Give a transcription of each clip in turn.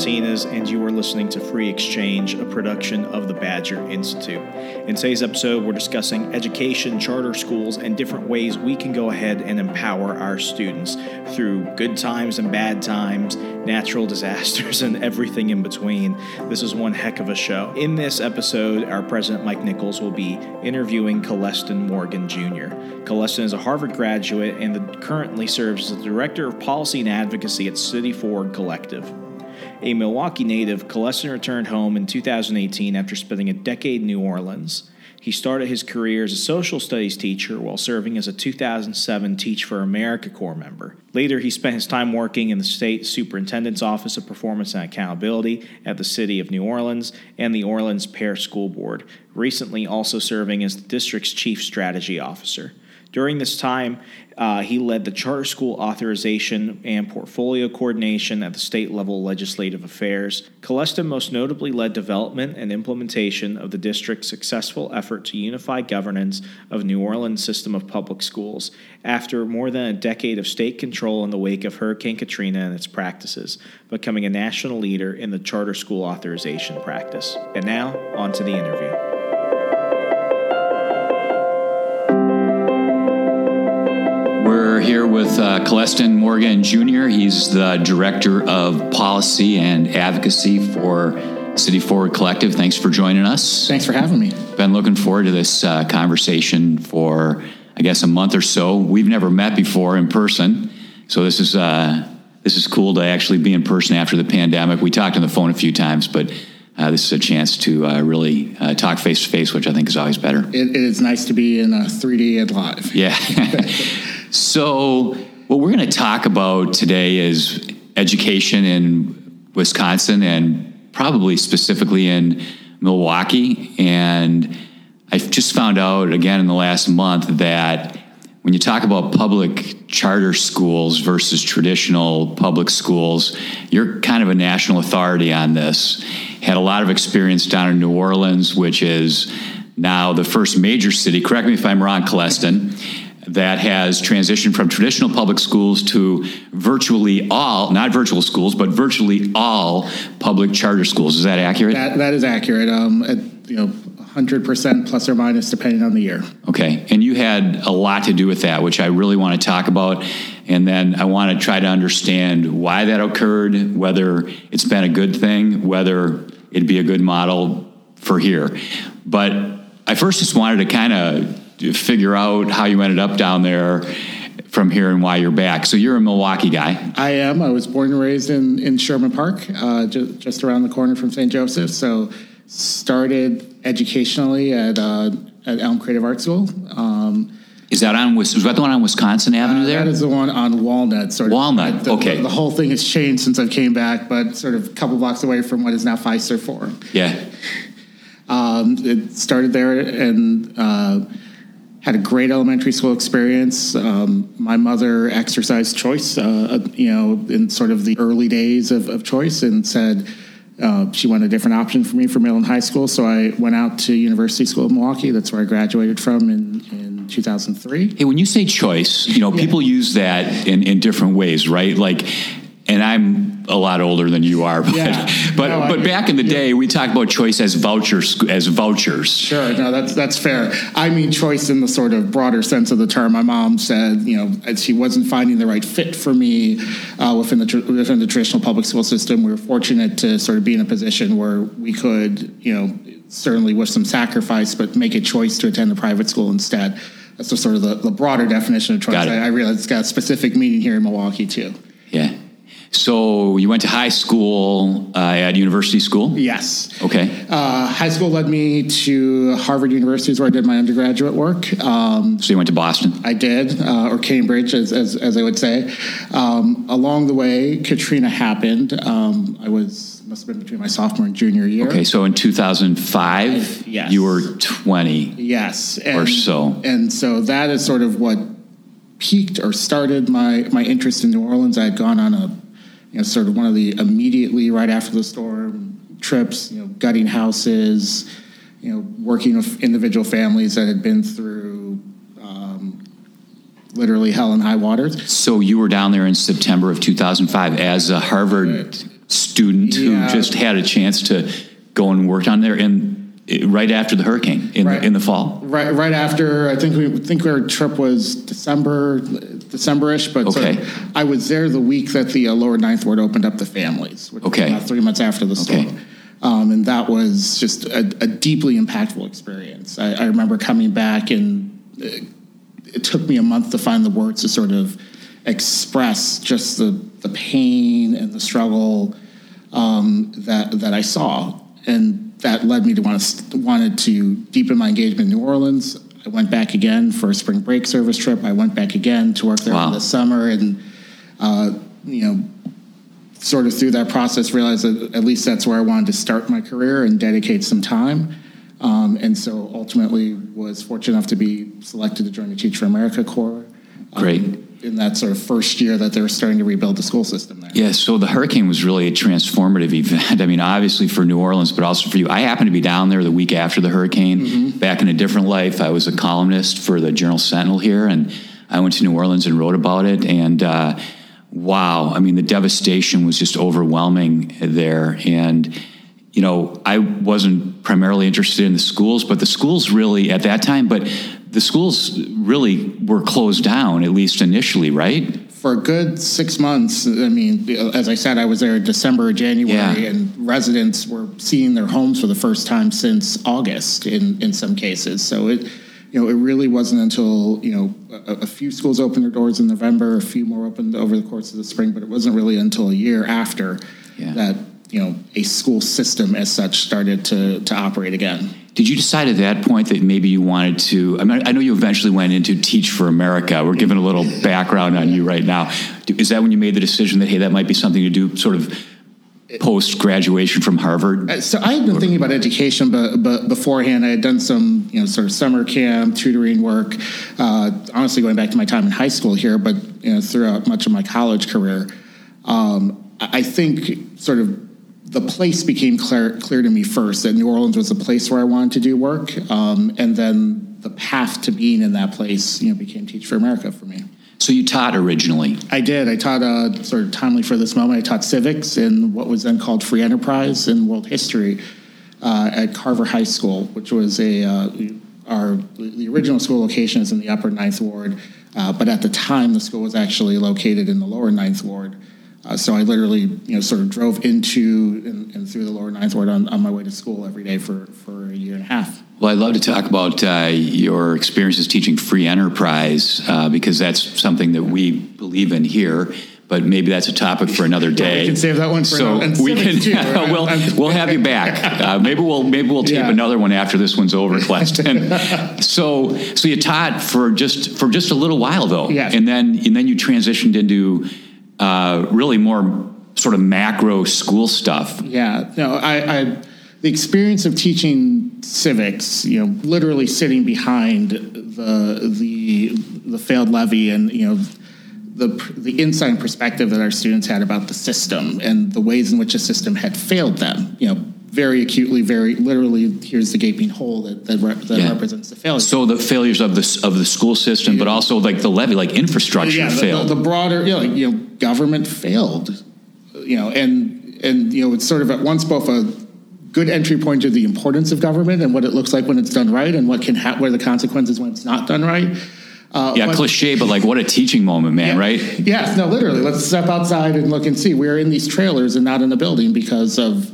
Martinez, and you are listening to Free Exchange, a production of the Badger Institute. In today's episode, we're discussing education, charter schools, and different ways we can go ahead and empower our students through good times and bad times, natural disasters, and everything in between. This is one heck of a show. In this episode, our president, Mike Nichols, will be interviewing Coleston Morgan Jr. Coleston is a Harvard graduate and currently serves as the Director of Policy and Advocacy at City Forward Collective. A Milwaukee native, Coleston returned home in 2018 after spending a decade in New Orleans. He started his career as a social studies teacher while serving as a 2007 Teach for America Corps member. Later, he spent his time working in the state superintendent's office of performance and accountability at the city of New Orleans and the Orleans Parish School Board, recently also serving as the district's chief strategy officer. During this time, uh, he led the charter school authorization and portfolio coordination at the state level legislative affairs. Coleston most notably led development and implementation of the district's successful effort to unify governance of New Orleans' system of public schools after more than a decade of state control in the wake of Hurricane Katrina and its practices, becoming a national leader in the charter school authorization practice. And now, on to the interview. We're here with uh, Coleston Morgan Jr. He's the Director of Policy and Advocacy for City Forward Collective. Thanks for joining us. Thanks for having me. Been looking forward to this uh, conversation for, I guess, a month or so. We've never met before in person, so this is uh, this is cool to actually be in person after the pandemic. We talked on the phone a few times, but uh, this is a chance to uh, really uh, talk face to face, which I think is always better. It, it is nice to be in a 3D and live. Yeah. so, what we're going to talk about today is education in Wisconsin and probably specifically in Milwaukee. And I've just found out again in the last month that when you talk about public charter schools versus traditional public schools, you're kind of a national authority on this. Had a lot of experience down in New Orleans, which is now the first major city, correct me if I'm wrong, Coleston, that has transitioned from traditional public schools to virtually all, not virtual schools, but virtually all public charter schools. Is that accurate? That, that is accurate. Um, at, you know, 100% plus or minus depending on the year. Okay. And you had a lot to do with that, which I really want to talk about. And then I want to try to understand why that occurred, whether it's been a good thing, whether it'd be a good model for here. But I first just wanted to kind of figure out how you ended up down there from here and why you're back. So you're a Milwaukee guy. I am. I was born and raised in, in Sherman Park, uh, ju- just around the corner from St. Joseph. So started educationally at, uh, at Elm Creative Arts School. Um, is that on? Was that the one on Wisconsin Avenue uh, there? That is the one on Walnut. Sort of. Walnut. The, okay. The, the, whole thing has changed since I came back, but sort of a couple blocks away from what is now Fiserv Forum. Yeah. Um, it started there and uh, had a great elementary school experience. Um, my mother exercised choice, uh, you know, in sort of the early days of, of choice, and said uh, she wanted a different option for me for middle and high school. So I went out to University School of Milwaukee. That's where I graduated from in, in 2003. Hey, when you say choice, you know, yeah. people use that in, in different ways, right? Like, and I'm a lot older than you are, but yeah. but, no, but I, back in the yeah. day, we talked about choice as vouchers as vouchers. Sure, no, that's that's fair. I mean choice in the sort of broader sense of the term. My mom said, you know, she wasn't finding the right fit for me uh, within the within the traditional public school system. We were fortunate to sort of be in a position where we could, you know, certainly with some sacrifice, but make a choice to attend a private school instead. That's the sort of the, the broader definition of choice. I, I realize it's got a specific meaning here in Milwaukee too. Yeah. So you went to high school uh, at University School? Yes. Okay. Uh, high school led me to Harvard University, where I did my undergraduate work. Um, so you went to Boston? I did, uh, or Cambridge, as, as, as, I would say. Um, along the way, Katrina happened. Um, I was must have been between my sophomore and junior year. Okay, so in 2005, yes. you were 20. Yes. And, or so. And so that is sort of what piqued or started my, my interest in New Orleans. I had gone on a you know, sort of one of the immediately right after the storm trips, you know, gutting houses, you know, working with individual families that had been through um, literally hell and high waters. So you were down there in September of 2005 as a Harvard student Yeah. just had a chance to go and work on there, and right after the hurricane in Right. the, in the fall. Right, right after I think we think our trip was December, Decemberish. But so I was there the week that the uh, Lower Ninth Ward opened up the families. Which Okay. was about three months after the storm. Okay. Um, and that was just a, a deeply impactful experience. I, I remember coming back, and uh, it took me a month to find the words to sort of express just the the pain and the struggle um, that that I saw, and that led me to want to wanted to deepen my engagement in New Orleans. I went back again for a spring break service trip. I went back again to work there Wow. for the summer, and uh, you know, sort of through that process, realized that at least that's where I wanted to start my career and dedicate some time. Um, and so ultimately was fortunate enough to be selected to join the Teach for America Corps. um, Great. In that sort of first year that they were starting to rebuild the school system there. Yeah, so the hurricane was really a transformative event. I mean, obviously for New Orleans, but also for you. I happened to be down there the week after the hurricane. Back in a different life, I was a columnist for the Journal Sentinel here, and I went to New Orleans and wrote about it. And uh, wow, I mean, the devastation was just overwhelming there. And you know, I wasn't primarily interested in the schools, but the schools really at that time, but the schools really were closed down at least initially, right? For a good six months, I mean, as I said, I was there in December or January, Yeah. and residents were seeing their homes for the first time since August in, in some cases. So it, you know, it really wasn't until, you know, a, a few schools opened their doors in November, a few more opened over the course of the spring, but it wasn't really until a year after Yeah. that, you know, a school system as such started to, to operate again. Did you decide at that point that maybe you wanted to? I mean, I know you eventually went into Teach for America. We're giving a little background on you right now. Is that when you made the decision that hey, that might be something to do, sort of post graduation from Harvard? Uh, So I had been thinking about education, but, but beforehand, I had done some, you know, sort of summer camp tutoring work. Uh, honestly, going back to my time in high school here, but you know, throughout much of my college career, um, I I think sort of the place became clear, clear to me first that New Orleans was a place where I wanted to do work, um, and then the path to being in that place, you know, became Teach for America for me. So you taught originally. I did. I taught uh, sort of timely for this moment. I taught civics in what was then called free enterprise and world history uh, at Carver High School, which was a uh, our the original school location is in the Upper Ninth Ward, uh, but at the time the school was actually located in the Lower Ninth Ward. Uh, so I literally, you know, sort of drove into and, and through the Lower Ninth Ward on, on my way to school every day for, for a year and a half. Well, I'd love to talk about uh, your experiences teaching free enterprise uh, because that's something that we believe in here. But maybe that's a topic for another day. we can save that one for so another- we can. too, right? we'll we'll have you back. Uh, maybe we'll maybe we'll tape Yeah. another one after this one's over, Coleston. so so you taught for just for just a little while though, Yeah. and then and then you transitioned into uh, really more sort of macro school stuff. Yeah, no, I, I the experience of teaching civics, you know, literally sitting behind the the the failed levee and you know the the insight and perspective that our students had about the system and the ways in which the system had failed them, you know, very acutely, very literally. Here's the gaping hole that that, re- that Yeah. represents the failure. So the failures of the of the school system, but also like the levee, like infrastructure yeah, failed. The, the broader, you know, like, you know, government failed, you know, and and you know, it's sort of at once both a good entry point to the importance of government and what it looks like when it's done right, and what can ha- what are the consequences when it's not done right. Uh, yeah, but- cliche, but like what a teaching moment, man, yeah, right? Yes, no, literally. Let's step outside and look and see. We're in these trailers and not in the building because of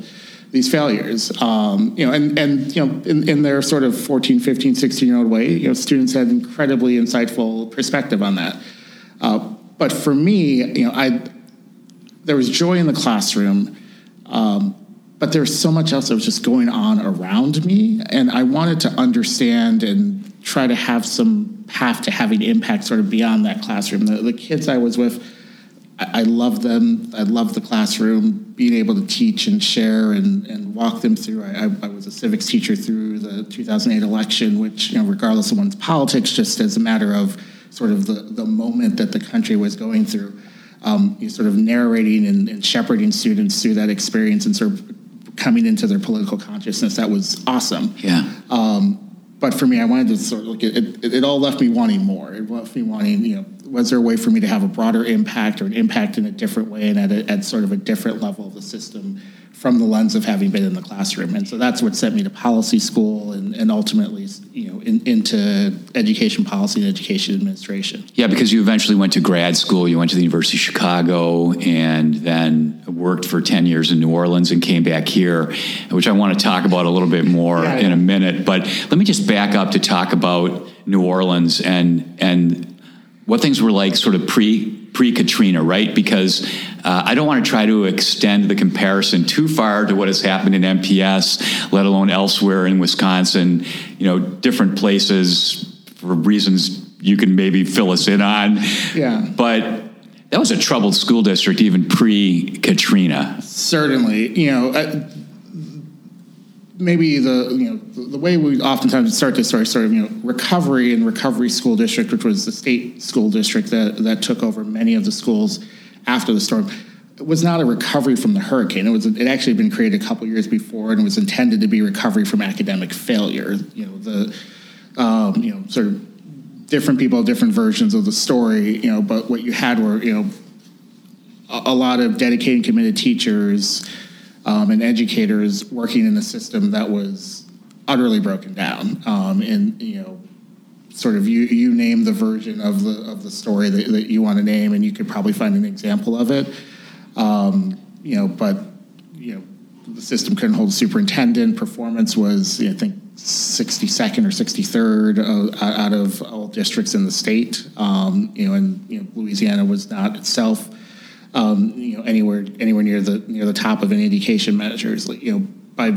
these failures. Um, you know, and, and you know, in, in their sort of 14, 15, 16 year old way, you know, students had incredibly insightful perspective on that. Uh, but for me, you know, I there was joy in the classroom, um, but there was so much else that was just going on around me, and I wanted to understand and try to have some path to having impact sort of beyond that classroom. The, the kids I was with, I, I loved them. I love the classroom, being able to teach and share and, and walk them through. I, I, I was a civics teacher through the 2008 election, which, you know, regardless of one's politics, just as a matter of sort of the, the moment that the country was going through um, you sort of narrating and, and shepherding students through that experience and sort of coming into their political consciousness. That was awesome. Yeah. Um, but for me, I wanted to sort of look at it, it. It all left me wanting more. It left me wanting, you know, was there a way for me to have a broader impact or an impact in a different way and at, a, at sort of a different level of the system from the lens of having been in the classroom. And so that's what sent me to policy school and, and ultimately, you know, in, into education policy and education administration. Yeah, because you eventually went to grad school. You went to the University of Chicago and then worked for 10 years in New Orleans and came back here, which I want to talk about a little bit more yeah, in a minute. But let me just back up to talk about New Orleans and, and what things were like sort of pre pre Katrina, right? Because uh, I don't want to try to extend the comparison too far to what has happened in MPS, let alone elsewhere in Wisconsin. You know, different places for reasons you can maybe fill us in on. Yeah. But that was a troubled school district even pre Katrina. Certainly, you know. Uh, maybe the you know the, the, way we oftentimes start this story sort of you know recovery and recovery school district which was the state school district that that took over many of the schools after the storm was not a recovery from the hurricane. It was it actually had been created a couple years before and was intended to be recovery from academic failure. You know the um, you know sort of different people different versions of the story you know but what you had were you know a, a lot of dedicated committed teachers um, and educators working in a system that was utterly broken down. Um, and you know, sort of you you name the version of the of the story that, that you want to name, and you could probably find an example of it. Um, you know, but you know, the system couldn't hold superintendent. Performance was, you know, I think, 62nd or 63rd out of all districts in the state. Um, you know, and you know, Louisiana was not itself um, you know, anywhere anywhere near the near the top of any education measures. Like, you know, by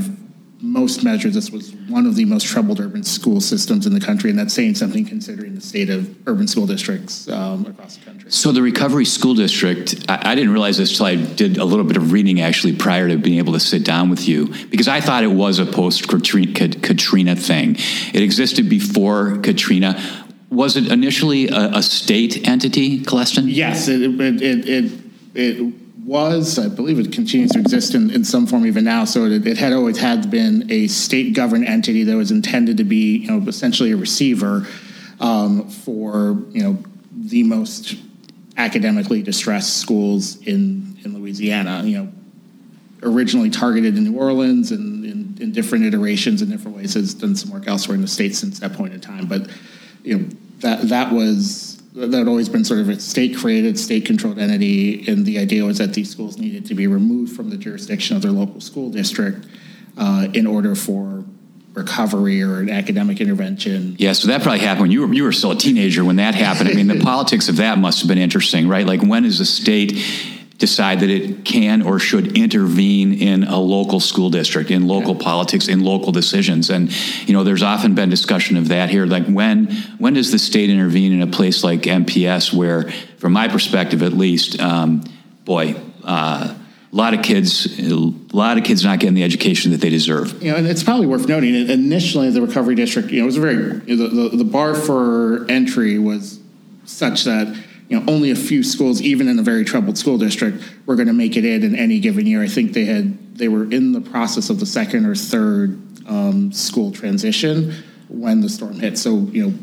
most measures, this was one of the most troubled urban school systems in the country, and that's saying something considering the state of urban school districts um, across the country. So, the Recovery School District, I, I didn't realize this until I did a little bit of reading actually prior to being able to sit down with you, because I thought it was a post Katrina thing. It existed before Katrina. Was it initially a, a state entity, Coleston? Yes, it, it, it, it it was, I believe it continues to exist in, in some form even now. So it, it had always had been a state governed entity that was intended to be, you know, essentially a receiver um, for, you know, the most academically distressed schools in, in Louisiana. You know, originally targeted in New Orleans and in, in different iterations and different ways has done some work elsewhere in the state since that point in time. But you know that that was that had always been sort of a state created, state controlled entity, and the idea was that these schools needed to be removed from the jurisdiction of their local school district uh, in order for recovery or an academic intervention. Yeah, so that probably happened when you were you were still a teenager when that happened. I mean, the politics of that must have been interesting, right? Like when is the state decide that it can or should intervene in a local school district, in local yeah. politics, in local decisions. And you know, there's often been discussion of that here. Like when when does the state intervene in a place like MPS, where, from my perspective at least, um, boy. Uh, a lot of kids, a lot of kids not getting the education that they deserve. You know, and it's probably worth noting. Initially, the recovery district, you know, it was a very the, the, the bar for entry was such that you know, only a few schools, even in a very troubled school district, were going to make it in in any given year. I think they had they were in the process of the second or third um, school transition when the storm hit. So you know,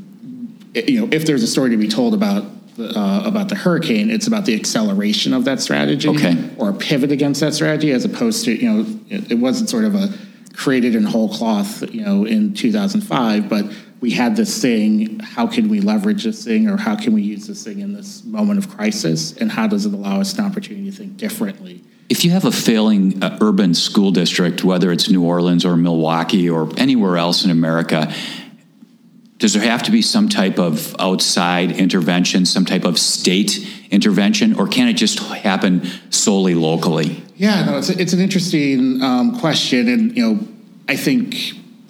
it, you know, if there's a story to be told about uh, about the hurricane, it's about the acceleration of that strategy, okay. or a pivot against that strategy, as opposed to you know, it, it wasn't sort of a created in whole cloth, you know, in 2005, but we had this thing how can we leverage this thing or how can we use this thing in this moment of crisis and how does it allow us an opportunity to think differently? If you have a failing uh, urban school district whether it's new orleans or milwaukee or anywhere else in america does there have to be some type of outside intervention some type of state intervention or can it just happen solely locally? Yeah no it's, a, it's an interesting um, question and you know i think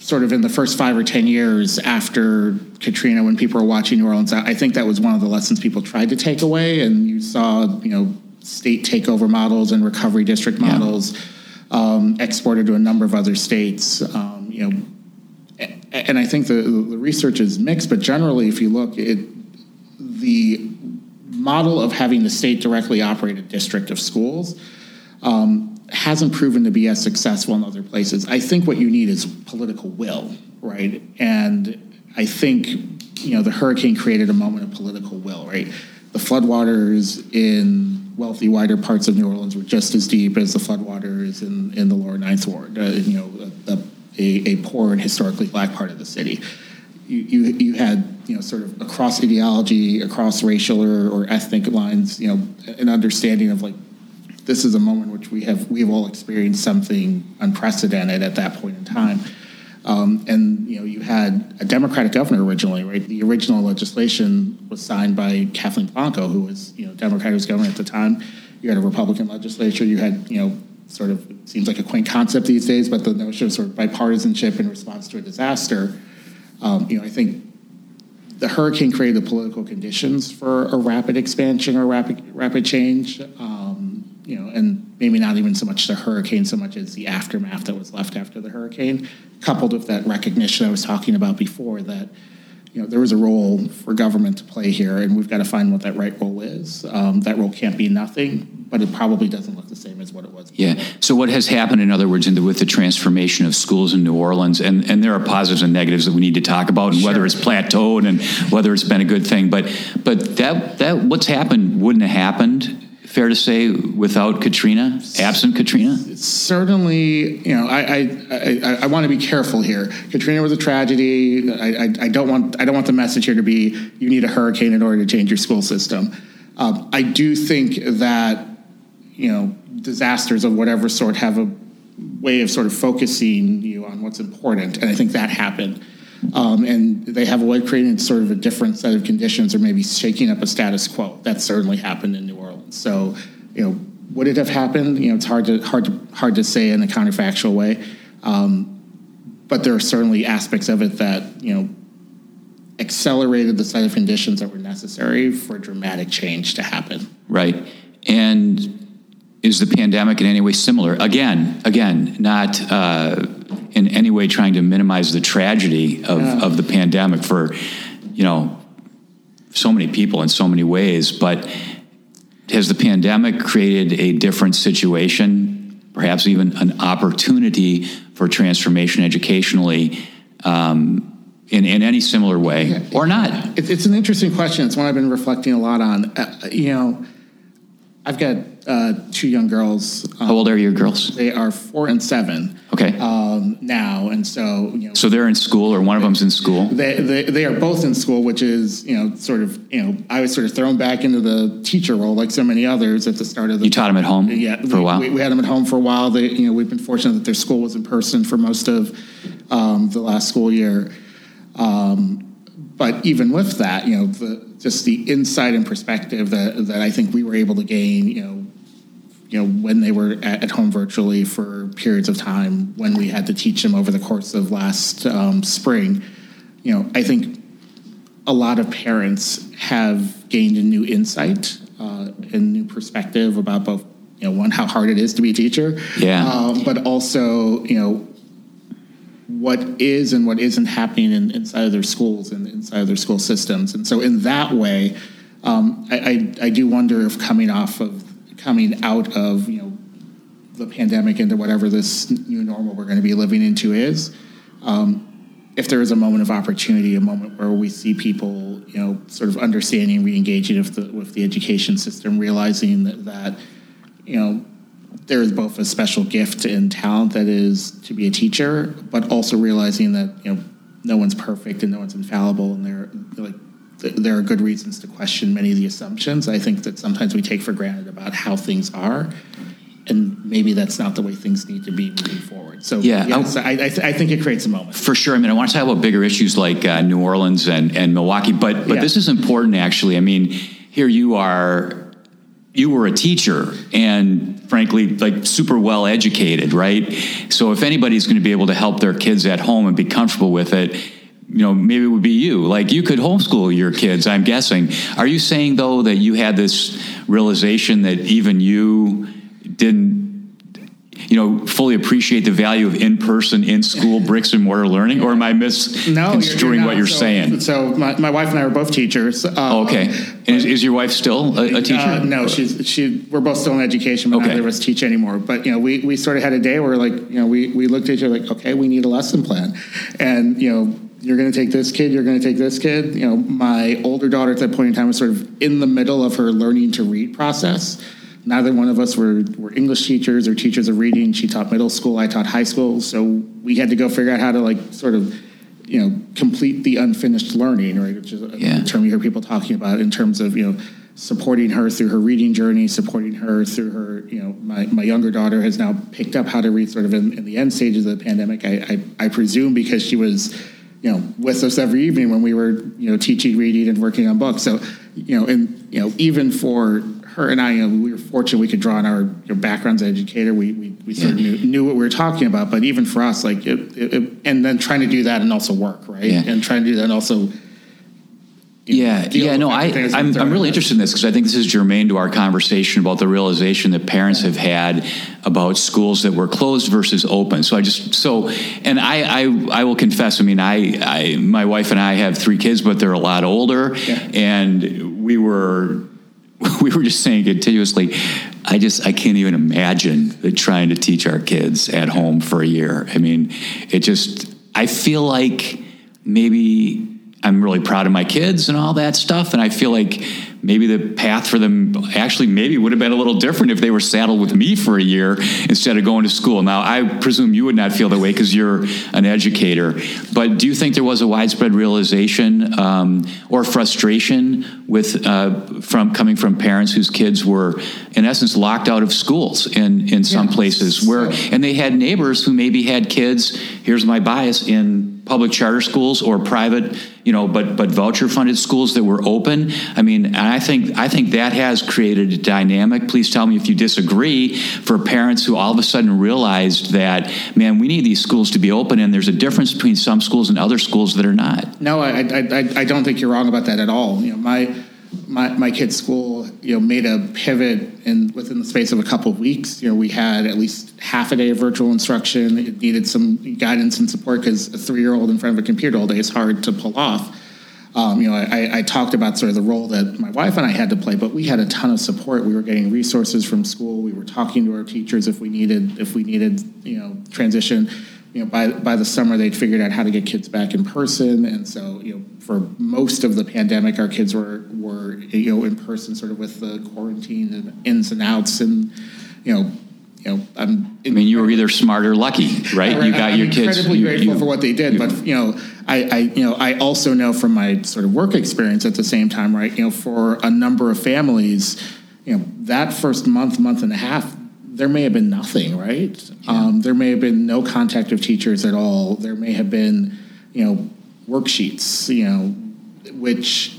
sort of in the first five or ten years after Katrina, when people were watching New Orleans, I think that was one of the lessons people tried to take away, and you saw you know state takeover models and recovery district models yeah. um, exported to a number of other states. Um, you know, and I think the, the research is mixed, but generally, if you look, it the model of having the state directly operate a district of schools. Um, hasn't proven to be as successful in other places. I think what you need is political will, right? And I think you know the hurricane created a moment of political will, right? the floodwaters in wealthy, wider parts of New Orleans were just as deep as the floodwaters in, in the lower Ninth Ward, uh, you know, a, a, a, poor and historically black part of the city. You, you, you had, you know, sort of across ideology, across racial or, or ethnic lines, you know, an understanding of like, this is a moment which we have, we've all experienced something unprecedented at that point in time. Um, and you know, you had a Democratic governor originally, right? The original legislation was signed by Kathleen Blanco, who was you know Democrat who was governor at the time. You had a Republican legislature. You had you know sort of seems like a quaint concept these days, but the notion of sort of bipartisanship in response to a disaster. Um, you know, I think the hurricane created the political conditions for a rapid expansion or rapid rapid change. Um, you know, and maybe not even so much the hurricane so much as the aftermath that was left after the hurricane, coupled with that recognition I was talking about before that you know there was a role for government to play here, and we've got to find what that right role is. Um, that role can't be nothing, but it probably doesn't look the same as what it was. Before. Yeah. So what has happened, in other words, the, with the transformation of schools in New Orleans, and and there are positives and negatives that we need to talk about, and sure. whether it's plateaued and whether it's been a good thing, but but that that what's happened wouldn't have happened fair to say, without Katrina, absent Katrina? Certainly, you know, I I, I, I want to be careful here. Katrina was a tragedy. I, I, I, don't want I don't want the message here to be you need a hurricane in order to change your school system. Um, I do think that you know disasters of whatever sort have a way of sort of focusing you on what's important, and I think that happened. Um, and they have a way of creating sort of a different set of conditions or maybe shaking up a status quo. That certainly happened in New. So, you know, would it have happened? You know, it's hard to hard to hard to say in a counterfactual way. Um, but there are certainly aspects of it that you know accelerated the set of conditions that were necessary for dramatic change to happen. Right, and is the pandemic in any way similar? Again, again, not uh, in any way trying to minimize the tragedy of, yeah. of the pandemic for, you know, so many people in so many ways. But has the pandemic created a different situation, perhaps even an opportunity for transformation educationally? Um, in, in any similar way yeah, or not? It's an interesting question. It's one I've been reflecting a lot on. Uh, you know, I've got uh, two young girls. Um, How old are your girls? They are four and seven. Okay. Um, now, and so you know. So they're in school, or one of them's in school. They, they they are both in school, which is you know sort of you know I was sort of thrown back into the teacher role like so many others at the start of the. You taught them at home. Yeah, for we, a while. We, we, had them at home for a while. They you know we've been fortunate that their school was in person for most of um, the last school year. Um, but even with that, you know, the, just the insight and perspective that, that I think we were able to gain, you know, you know, when they were at, at home virtually for periods of time, when we had to teach them over the course of last um, spring, you know, I think a lot of parents have gained a new insight uh, and new perspective about both, you know, one how hard it is to be a teacher, yeah, um, but also, you know, what is and what isn't happening in, inside of their schools and inside of their school systems. And so, in that way, um, I, I, I, do wonder if coming off of coming out of you know the pandemic into whatever this new normal we're going to be living into is, um, if there is a moment of opportunity, a moment where we see people you know sort of understanding, re-engaging with the with the education system, realizing that, that you know there is both a special gift and talent that is to be a teacher, but also realizing that you know no one's perfect and no one's infallible, and there like there are good reasons to question many of the assumptions. I think that sometimes we take for granted about how things are, and maybe that's not the way things need to be moving forward. So yeah, I, I, th- I, think it creates a moment for sure. I mean, I want to talk about bigger issues like uh, New Orleans and, and Milwaukee, but but yeah. this is important actually. I mean, here you are you were a teacher and frankly like super well educated right? So if anybody's going to be able to help their kids at home and be comfortable with it you know maybe it would be you. Like you could homeschool your kids i'm guessing. Are you saying though that you had this realization that even you didn't you know, fully appreciate the value of in-person, in-school bricks and mortar learning, or am I misconstruing no, what you're so, saying? So my, my wife and I are both teachers. Uh, oh, okay. Is, is, your wife still a, a teacher? Uh, no, she's she. We're both still in education, but okay. neither of us teach anymore. But you know, we we sort of had a day where like you know we we looked at each other like, okay, we need a lesson plan, and you know you're going to take this kid, you're going to take this kid. You know, my older daughter at that point in time was sort of in the middle of her learning to read process. Neither one of us were, were English teachers or teachers of reading. She taught middle school, I taught high school. So we had to go figure out how to like sort of, you know, complete the unfinished learning, right? Which is a Yeah. term you hear people talking about in terms of, you know, supporting her through her reading journey, supporting her through her, you know, my, my younger daughter has now picked up how to read sort of in, in the end stages of the pandemic. I, I, I presume because she was, you know, with us every evening when we were, you know, teaching reading and working on books. So, you know, and, you know, even for her and I, you know, we were fortunate we could draw on our you know, backgrounds as educator. We, we, we sort of knew, mm-hmm. knew what we were talking about, but even for us, like, it, it, it- and then trying to do that and also work, right? Yeah. And trying to do that and also, Yeah, yeah, no, I, I'm, I'm really interested in this because I think this is germane to our conversation about the realization that parents have had about schools that were closed versus open. So I just so, and I, I, I will confess. I mean, I, I, my wife and I have three kids, but they're a lot older, Yeah. and we were, we were just saying continuously. I just I can't even imagine trying to teach our kids at home for a year. I mean, it just I feel like maybe I'm really proud of my kids and all that stuff. And I feel like maybe the path for them actually maybe would have been a little different if they were saddled with me for a year instead of going to school. Now, I presume you would not feel that way because you're an educator. But do you think there was a widespread realization um, or frustration with uh, from coming from parents whose kids were, in essence, locked out of schools in in some Yeah. places where, and they had neighbors who maybe had kids. Here's my bias in public charter schools or private, you know, but but voucher funded schools that were open. I mean, and I think I think that has created a dynamic. Please tell me if you disagree. For parents who all of a sudden realized that, man, we need these schools to be open, and there's a difference between some schools and other schools that are not. No, I, I, I, don't think you're wrong about that at all. You know, my, my, my kid's school, you know, made a pivot and within the space of a couple of weeks. You know, we had at least half a day of virtual instruction. It needed some guidance and support because a three-year-old in front of a computer all day is hard to pull off. Um, you know, I, I talked about sort of the role that my wife and I had to play, but we had a ton of support. We were getting resources from school. We were talking to our teachers if we needed if we needed you know transition. You know, by by the summer they'd figured out how to get kids back in person, and so you know, for most of the pandemic, our kids were were you know in person, sort of with the quarantine and ins and outs, and you know, you know, I'm. I mean, you were either smart or lucky, right? You got I'm your kids. incredibly you- grateful you- for what they did, but you know, I, I, you know, I also know from my sort of work experience at the same time, right? You know, for a number of families, you know, that first month, month and a half, there may have been nothing, right? Um, there may have been no contact of teachers at all. There may have been, you know, worksheets, you know, which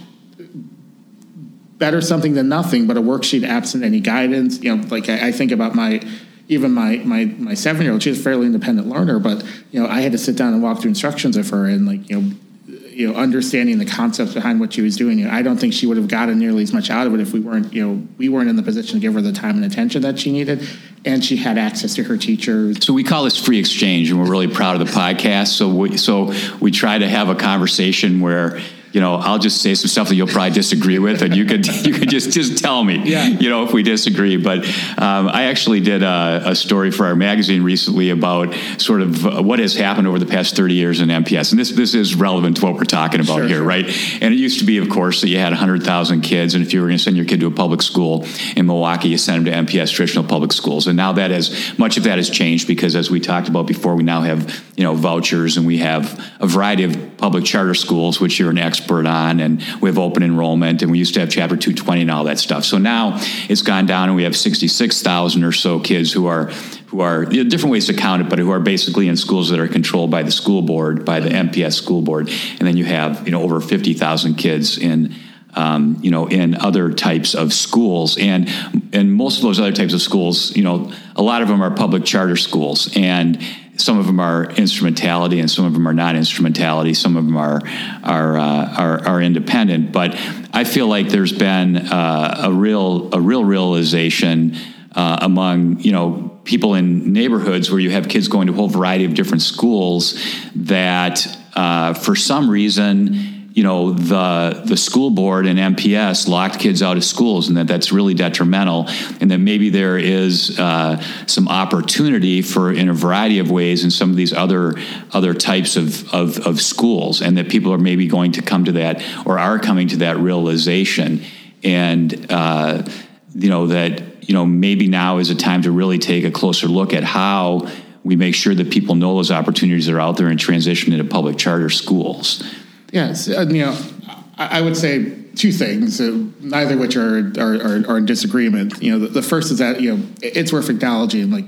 better something than nothing, but a worksheet absent any guidance. You know, like I, I think about my even my my my seven year old. She's a fairly independent learner, but you know, I had to sit down and walk through instructions with her and like you know. You know, understanding the concepts behind what she was doing, you know, I don't think she would have gotten nearly as much out of it if we weren't, you know, we weren't in the position to give her the time and attention that she needed, and she had access to her teachers. So we call this free exchange, and we're really proud of the podcast. So we, so we try to have a conversation where you know I'll just say some stuff that you'll probably disagree with, and you could you could just just tell me, Yeah. you know, if we disagree. But um, I actually did a, a story for our magazine recently about sort of uh, what has happened over the past thirty years in MPS, and this this is relevant to what we're talking about Sure, here, sure. right? And it used to be, of course, that you had 100,000 kids, and if you were going to send your kid to a public school in Milwaukee, you sent them to MPS traditional public schools. And now that has much of that has changed because, as we talked about before, we now have you know vouchers, and we have a variety of public charter schools, which you're an expert on, and we have open enrollment, and we used to have Chapter 220 and all that stuff. So now it's gone down, and we have 66,000 or so kids who are who are you know, different ways to count it, but who are basically in schools that are controlled by the school board, by the MPS school board, and then you have you know over 50,000 kids in um, you know in other types of schools, and and most of those other types of schools, you know, a lot of them are public charter schools, and some of them are instrumentality, and some of them are not instrumentality. Some of them are are uh, are, are independent, but I feel like there's been uh, a real a real realization uh, among you know people in neighborhoods where you have kids going to a whole variety of different schools that uh, for some reason you know the the school board and MPS locked kids out of schools, and that that's really detrimental, and that maybe there is uh, some opportunity for in a variety of ways in some of these other other types of, of of schools, and that people are maybe going to come to that or are coming to that realization, and uh, you know that you know maybe now is a time to really take a closer look at how we make sure that people know those opportunities are out there and transition into public charter schools. Yes, uh, you know, I, would say two things, uh, neither of which are, are, are, are in disagreement. You know, the, first is that, you know, it's worth acknowledging, like,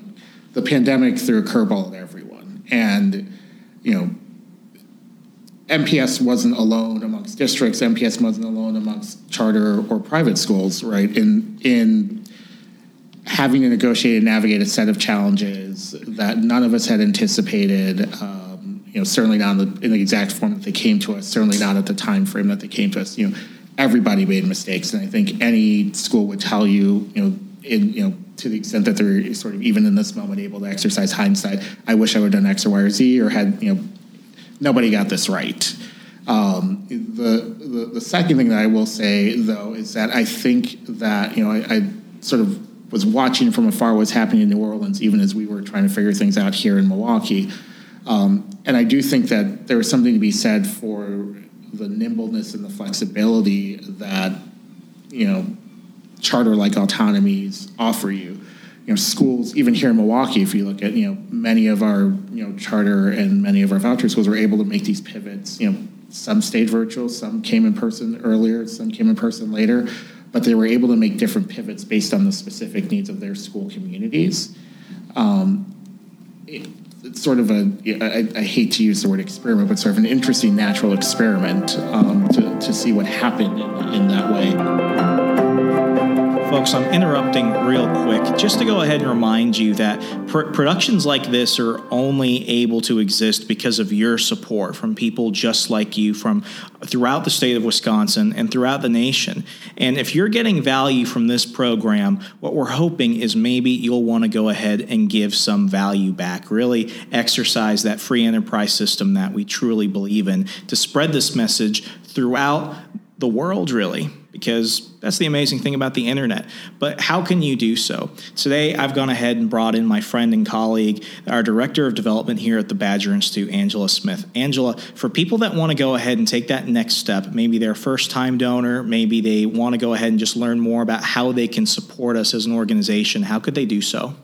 the pandemic threw a curveball at everyone. And, you know, MPS wasn't alone amongst districts. MPS wasn't alone amongst charter or private schools, right? In in having to negotiate and navigate a set of challenges that none of us had anticipated. Uh, you know, certainly not in the, in the exact form that they came to us, certainly not at the time frame that they came to us. You know, everybody made mistakes, and I think any school would tell you, you know, in you know, to the extent that they're sort of even in this moment able to exercise hindsight. I wish I would have done X or Y or Z, or had you know, nobody got this right. Um, the, the, the second thing that I will say though is that I think that you know I, I sort of was watching from afar what's happening in New Orleans, even as we were trying to figure things out here in Milwaukee. Um, and I do think that there is something to be said for the nimbleness and the flexibility that you know charter-like autonomies offer you. You know, schools, even here in Milwaukee, if you look at you know many of our you know charter and many of our voucher schools were able to make these pivots. You know, some stayed virtual, some came in person earlier, some came in person later, but they were able to make different pivots based on the specific needs of their school communities. Um, it, sort of a I, I hate to use the word experiment, but sort of an interesting natural experiment um, to, to see what happened in, in that way. Folks, I'm interrupting real quick just to go ahead and remind you that pr- productions like this are only able to exist because of your support from people just like you from throughout the state of Wisconsin and throughout the nation. And if you're getting value from this program, what we're hoping is maybe you'll want to go ahead and give some value back, really exercise that free enterprise system that we truly believe in to spread this message throughout the world, really because that's the amazing thing about the internet. But how can you do so? Today, I've gone ahead and brought in my friend and colleague, our director of development here at the Badger Institute, Angela Smith. Angela, for people that want to go ahead and take that next step, maybe they're first time donor, maybe they want to go ahead and just learn more about how they can support us as an organization, how could they do so?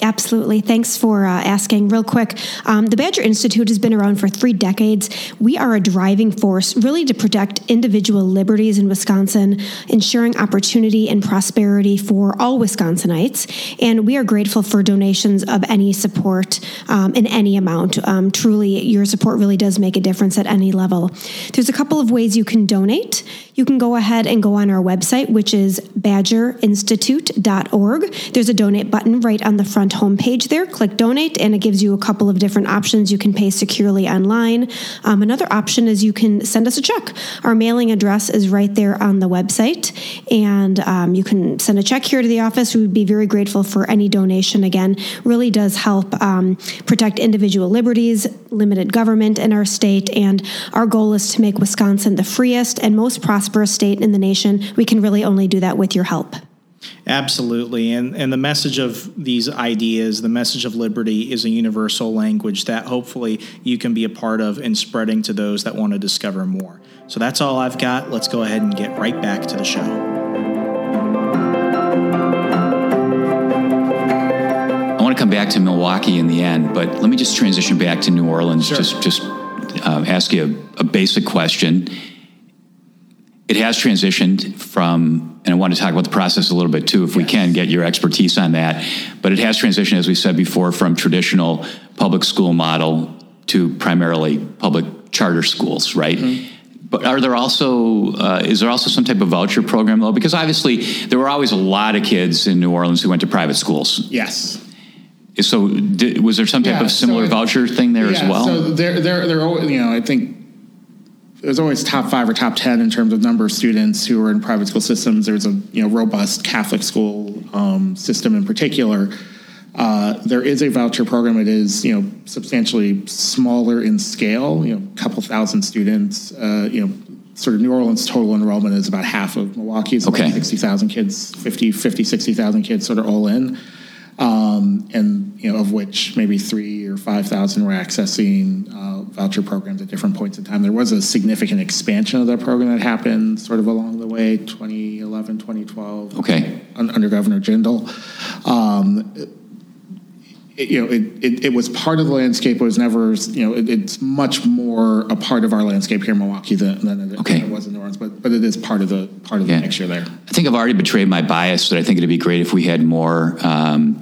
Absolutely. Thanks for uh, asking. Real quick, um, the Badger Institute has been around for three decades. We are a driving force, really, to protect individual liberties in Wisconsin, ensuring opportunity and prosperity for all Wisconsinites. And we are grateful for donations of any support um, in any amount. Um, truly, your support really does make a difference at any level. There's a couple of ways you can donate. You can go ahead and go on our website, which is badgerinstitute.org. There's a donate button right on the front homepage there. Click donate, and it gives you a couple of different options. You can pay securely online. Um, another option is you can send us a check. Our mailing address is right there on the website, and um, you can send a check here to the office. We would be very grateful for any donation. Again, really does help um, protect individual liberties, limited government in our state, and our goal is to make Wisconsin the freest and most prosperous state in the nation. We can really only do that with your help. Absolutely. And, and the message of these ideas, the message of liberty, is a universal language that hopefully you can be a part of in spreading to those that want to discover more. So that's all I've got. Let's go ahead and get right back to the show. I want to come back to Milwaukee in the end, but let me just transition back to New Orleans. Sure. Just, just uh, ask you a, a basic question it has transitioned from, and I want to talk about the process a little bit too, if we can get your expertise on that. But it has transitioned, as we said before, from traditional public school model to primarily public charter schools, right? Mm-hmm. But are there also uh, is there also some type of voucher program though? Because obviously there were always a lot of kids in New Orleans who went to private schools. Yes. So did, was there some type yeah, of similar so voucher thing there yeah, as well? So there, there, there. You know, I think there's always top five or top ten in terms of number of students who are in private school systems. There's a you know robust Catholic school um, system in particular. Uh, there is a voucher program. It is you know substantially smaller in scale. You know, a couple thousand students. Uh, you know, sort of New Orleans total enrollment is about half of Milwaukee's, Okay. 60,000 kids, 50, 50, 60,000 kids sort of all in. Um, and, you know, of which maybe three or 5,000 were accessing uh, voucher programs at different points in time. There was a significant expansion of that program that happened sort of along the way, 2011, 2012. Okay. Under Governor Jindal. Um, it, you know, it, it, it was part of the landscape. It was never, you know, it, it's much more a part of our landscape here in Milwaukee than, than, it, Okay. than it was in New Orleans. But but it is part of the part of Yeah. the mixture there. I think I've already betrayed my bias that I think it'd be great if we had more, um,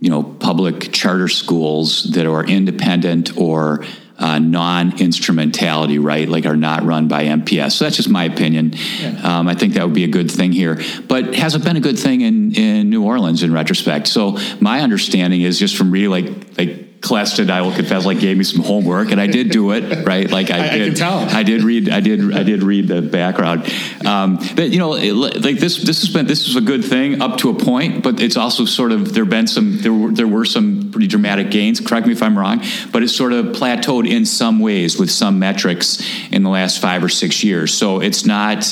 you know, public charter schools that are independent or uh, non-instrumentality, right? Like are not run by MPS. So that's just my opinion. Um, I think that would be a good thing here, but hasn't been a good thing in in New Orleans in retrospect. So my understanding is just from reading like like. Celeste, I will confess, like gave me some homework, and I did do it, right? Like I, I- I did. can tell. I did read. I did. I did read the background. Um, but you know, it, like this. This has been. This is a good thing up to a point. But it's also sort of there been some. There were there were some pretty dramatic gains. Correct me if I'm wrong. But it's sort of plateaued in some ways with some metrics in the last five or six years. So it's not.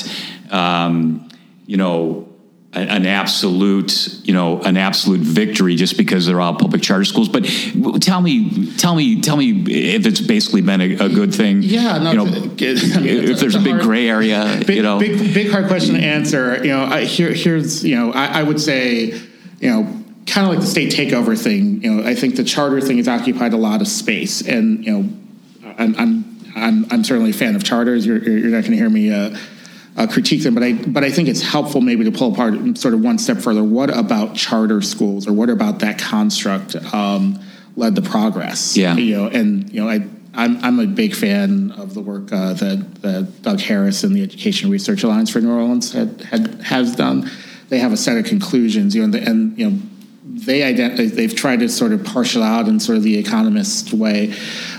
Um, you know. An absolute, you know, an absolute victory just because they're all public charter schools. But tell me, tell me, tell me if it's basically been a, a good thing. Yeah, no, you know, it's- I mean, if there's a it's big hard- gray area, Big, you know. big, big hard question to answer. You know, I, here, here's, you know, I, I would say, you know, kind of like the state takeover thing. You know, I think the charter thing has occupied a lot of space, and you know, I'm, I'm, I'm, I'm certainly a fan of charters. You're, you're not going to hear me. Uh, uh, critique them, but I but I think it's helpful maybe to pull apart sort of one step further. What about charter schools, or what about that construct um, led the progress? Yeah. you know, and you know, I I'm I'm a big fan of the work uh, that that Doug Harris and the Education Research Alliance for New Orleans had, had has done. They have a set of conclusions, you know, and, the, and you know. They ident- they've tried to sort of partial out in sort of the economist way,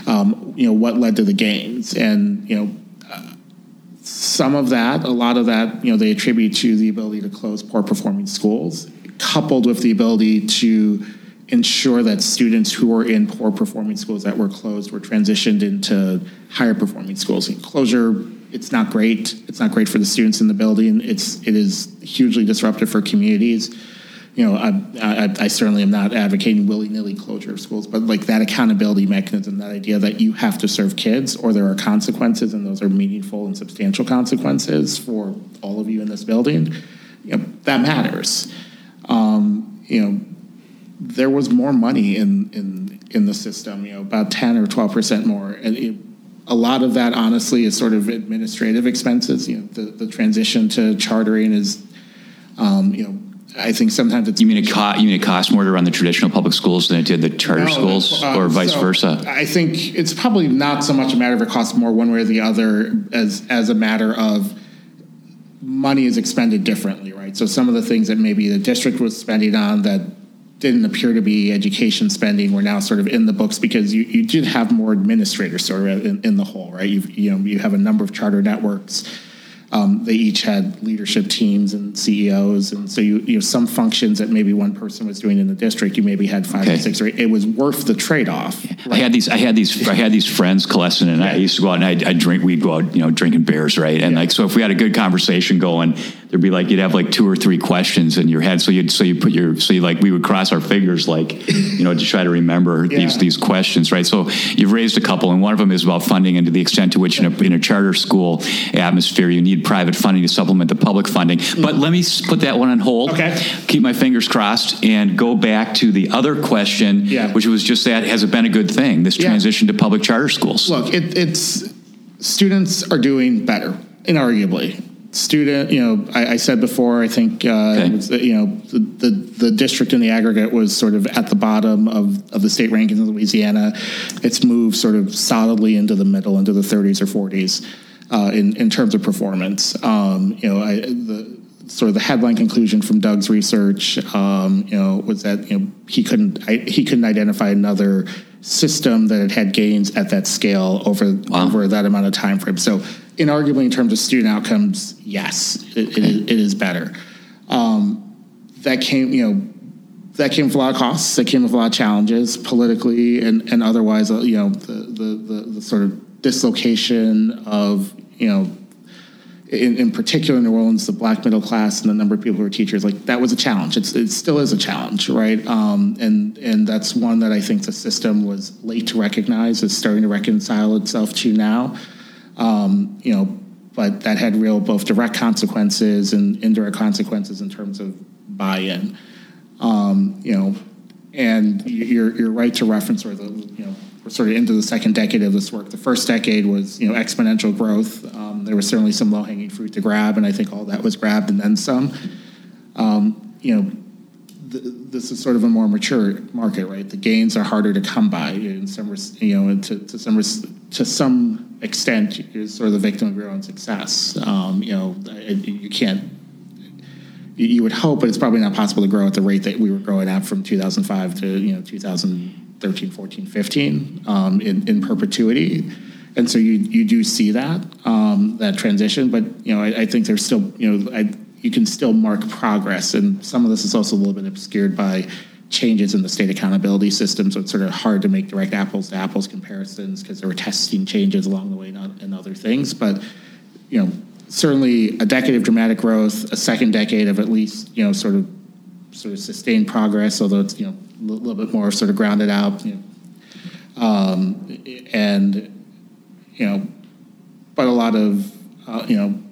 um, you know, what led to the gains, and you know, some of that, a lot of that, you know, they attribute to the ability to close poor performing schools, coupled with the ability to ensure that students who were in poor performing schools that were closed were transitioned into higher performing schools. And closure, it's not great. It's not great for the students in the building. It's it is hugely disruptive for communities you know, I, I, I certainly am not advocating willy nilly closure of schools, but like that accountability mechanism, that idea that you have to serve kids or there are consequences and those are meaningful and substantial consequences for all of you in this building, you know, that matters. Um, you know, there was more money in, in, in the system, you know, about 10 or 12% more. And it, a lot of that, honestly, is sort of administrative expenses. You know, the, the transition to chartering is, um, you know, I think sometimes it's you mean it cost you mean it costs more to run the traditional public schools than it did the charter no, schools, uh, or vice so versa? I think it's probably not so much a matter of it costs more one way or the other as as a matter of money is expended differently, right? So some of the things that maybe the district was spending on that didn't appear to be education spending were now sort of in the books because you, you did have more administrators sort of in, in the whole, right? You've, you know, you have a number of charter networks. Um, they each had leadership teams and CEOs, and so you you know some functions that maybe one person was doing in the district, you maybe had five Okay. or six or eight. It was worth the trade off. I had these. I had these. I had these friends, Coleston and I used to go out and I drink. We'd go out, you know, drinking beers, right? And Yeah. like, so if we had a good conversation going, there'd be like you'd have like two or three questions in your head. So you'd so you put your so you like we would cross our fingers like, you know, to try to remember these Yeah. these questions, right? So you've raised a couple, and one of them is about funding and to the extent to which in a, in a charter school atmosphere you need private funding to supplement the public funding. But let me put that one on hold. Okay. Keep my fingers crossed and go back to the other question, Yeah. which was just that has it been a good thing this Yeah. transition to public charter schools? Look, it, it's students are doing better, inarguably. Student, you know, I, I said before, I think, uh, Okay. was, you know, the, the, the district in the aggregate was sort of at the bottom of, of the state rankings in Louisiana. It's moved sort of solidly into the middle, into the 30s or 40s uh, in, in terms of performance. Um, you know, I, the, sort of the headline conclusion from Doug's research, um, you know, was that you know he couldn't I, he couldn't identify another system that had had gains at that scale over Wow. over that amount of time frame. So, inarguably, in terms of student outcomes, yes, it, it, is, it is better. Um, that came, you know. That came with a lot of costs. That came with a lot of challenges, politically and, and otherwise. uh, You know, the, the, the, the sort of dislocation of you know in, in particular in New Orleans, the black middle class and the number of people who are teachers, like that was a challenge. It's, it still is a challenge, right? Um, and and that's one that I think the system was late to recognize. Is starting to reconcile itself to now. Um, you know, but that had real both direct consequences and indirect consequences in terms of buy-in. Um, you know, and you're you're right to reference or the you know sort of into the second decade of this work. The first decade was you know exponential growth. Um, there was certainly some low hanging fruit to grab, and I think all that was grabbed and then some. Um, you know, th- this is sort of a more mature market, right? The gains are harder to come by in some, you know, to, to some to some extent, you're sort of the victim of your own success. Um, you know, you can't. You would hope, but it's probably not possible to grow at the rate that we were growing at from 2005 to you know 2000 13, 14, 15 um, in, in perpetuity. And so you, you do see that um, that transition, but you know I, I think there's still you know I, you can still mark progress, and some of this is also a little bit obscured by changes in the state accountability system. So it's sort of hard to make direct apples to apples comparisons because there were testing changes along the way and other things. But you know certainly a decade of dramatic growth, a second decade of at least you know sort of sort of sustained progress, although it's you know a little bit more sort of grounded out, you know, um, and you know, but a lot of uh, you know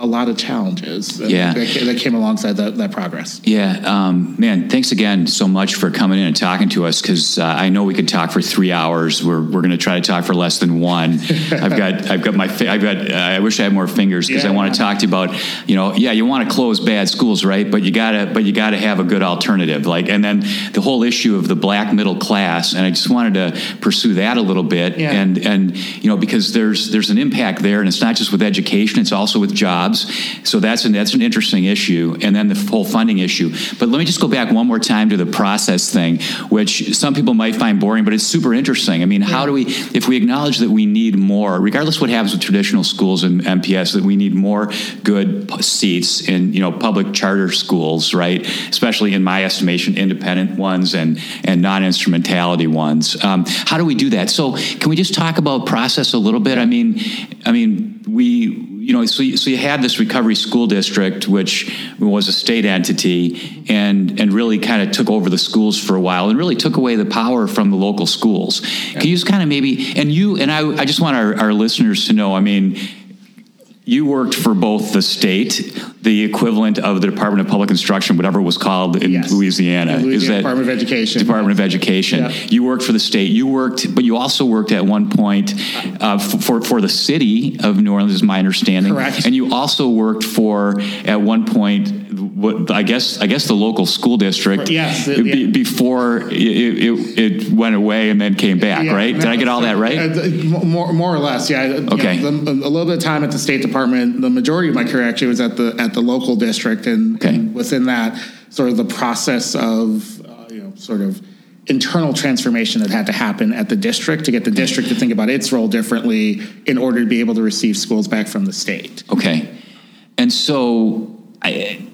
a lot of challenges yeah. that, that, came alongside that, that progress. Yeah, um, man, thanks again so much for coming in and talking to us because uh, I know we could talk for three hours. We're, we're going to try to talk for less than one. I've got I've got my I've got uh, I wish I had more fingers because yeah, I want to talk to you about you know yeah you want to close bad schools right but you gotta but you gotta have a good alternative like and then the whole issue of the black middle class and I just wanted to pursue that a little bit yeah. and and you know because there's there's an impact there and it's not just with education it's also with jobs jobs. So that's an, that's an interesting issue. And then the whole funding issue. But let me just go back one more time to the process thing, which some people might find boring, but it's super interesting. I mean, how do we, if we acknowledge that we need more, regardless what happens with traditional schools and MPS, that we need more good seats in, you know, public charter schools, right? Especially in my estimation, independent ones and, and non-instrumentality ones. Um, how do we do that? So can we just talk about process a little bit? I mean, I mean, we, you know, so you, so you had this recovery school district, which was a state entity, and and really kind of took over the schools for a while, and really took away the power from the local schools. Can you just kind of maybe, and you and I, I just want our, our listeners to know, I mean, you worked for both the state, the equivalent of the Department of Public Instruction, whatever it was called in yes. Louisiana. Louisiana Is that Department of Education? Department of Education. Yeah. You worked for the state. You worked, but you also worked at one point uh, for for the city of New Orleans, is my understanding. Correct. And you also worked for at one point what I guess I guess the local school district. Yes, it, yeah. before it, it, it, went away and then came back. Yeah, right? Did I get all that right? Uh, more more or less, yeah. Okay. You know, the, a little bit of time at the State Department. The majority of my career actually was at the at the local district, and, okay. and within that, sort of the process of uh, you know sort of internal transformation that had to happen at the district to get the district to think about its role differently in order to be able to receive schools back from the state. Okay. And so I,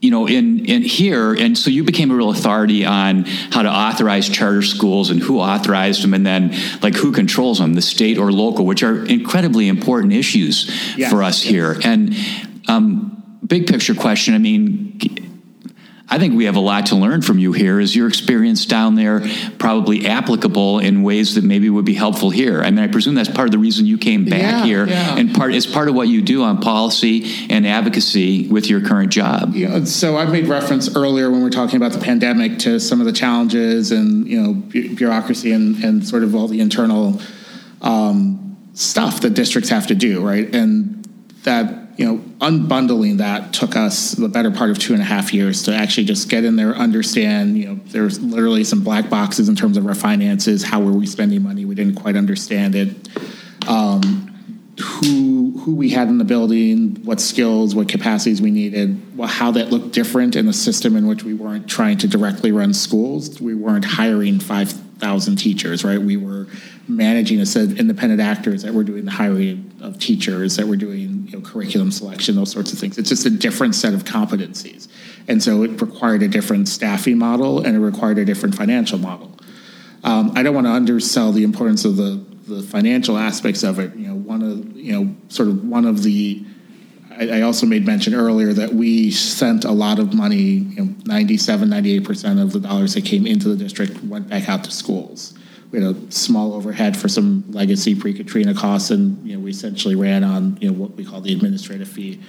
you know, in, in here, and so you became a real authority on how to authorize charter schools and who authorized them, and then like who controls them, the state or local, which are incredibly important issues for us here. And um, big picture question, I mean, I think we have a lot to learn from you here. Is your experience down there probably applicable in ways that maybe would be helpful here? I mean, I presume that's part of the reason you came back yeah, here, yeah. and part is part of what you do on policy and advocacy with your current job. Yeah, so I've made reference earlier when we are talking about the pandemic to some of the challenges and you know bureaucracy and, and sort of all the internal um, stuff that districts have to do, right? And that you know, unbundling that took us the better part of two and a half years to actually just get in there, understand, you know, there's literally some black boxes in terms of our finances. How were we spending money? We didn't quite understand it. Um, who who we had in the building, what skills, what capacities we needed, well, how that looked different in a system in which we weren't trying to directly run schools. We weren't hiring five thousand teachers, right? We were managing a set of independent actors that were doing the hiring of teachers, that were doing you know, curriculum selection, those sorts of things. It's just a different set of competencies. And so it required a different staffing model and it required a different financial model. Um, I don't want to undersell the importance of the, the financial aspects of it. You know, one of you know, sort of one of the I, also made mention earlier that we sent a lot of money, you know, 97, 98% of the dollars that came into the district went back out to schools. We had a small overhead for some legacy pre-Katrina costs, and you know, we essentially ran on you know what we call the administrative fee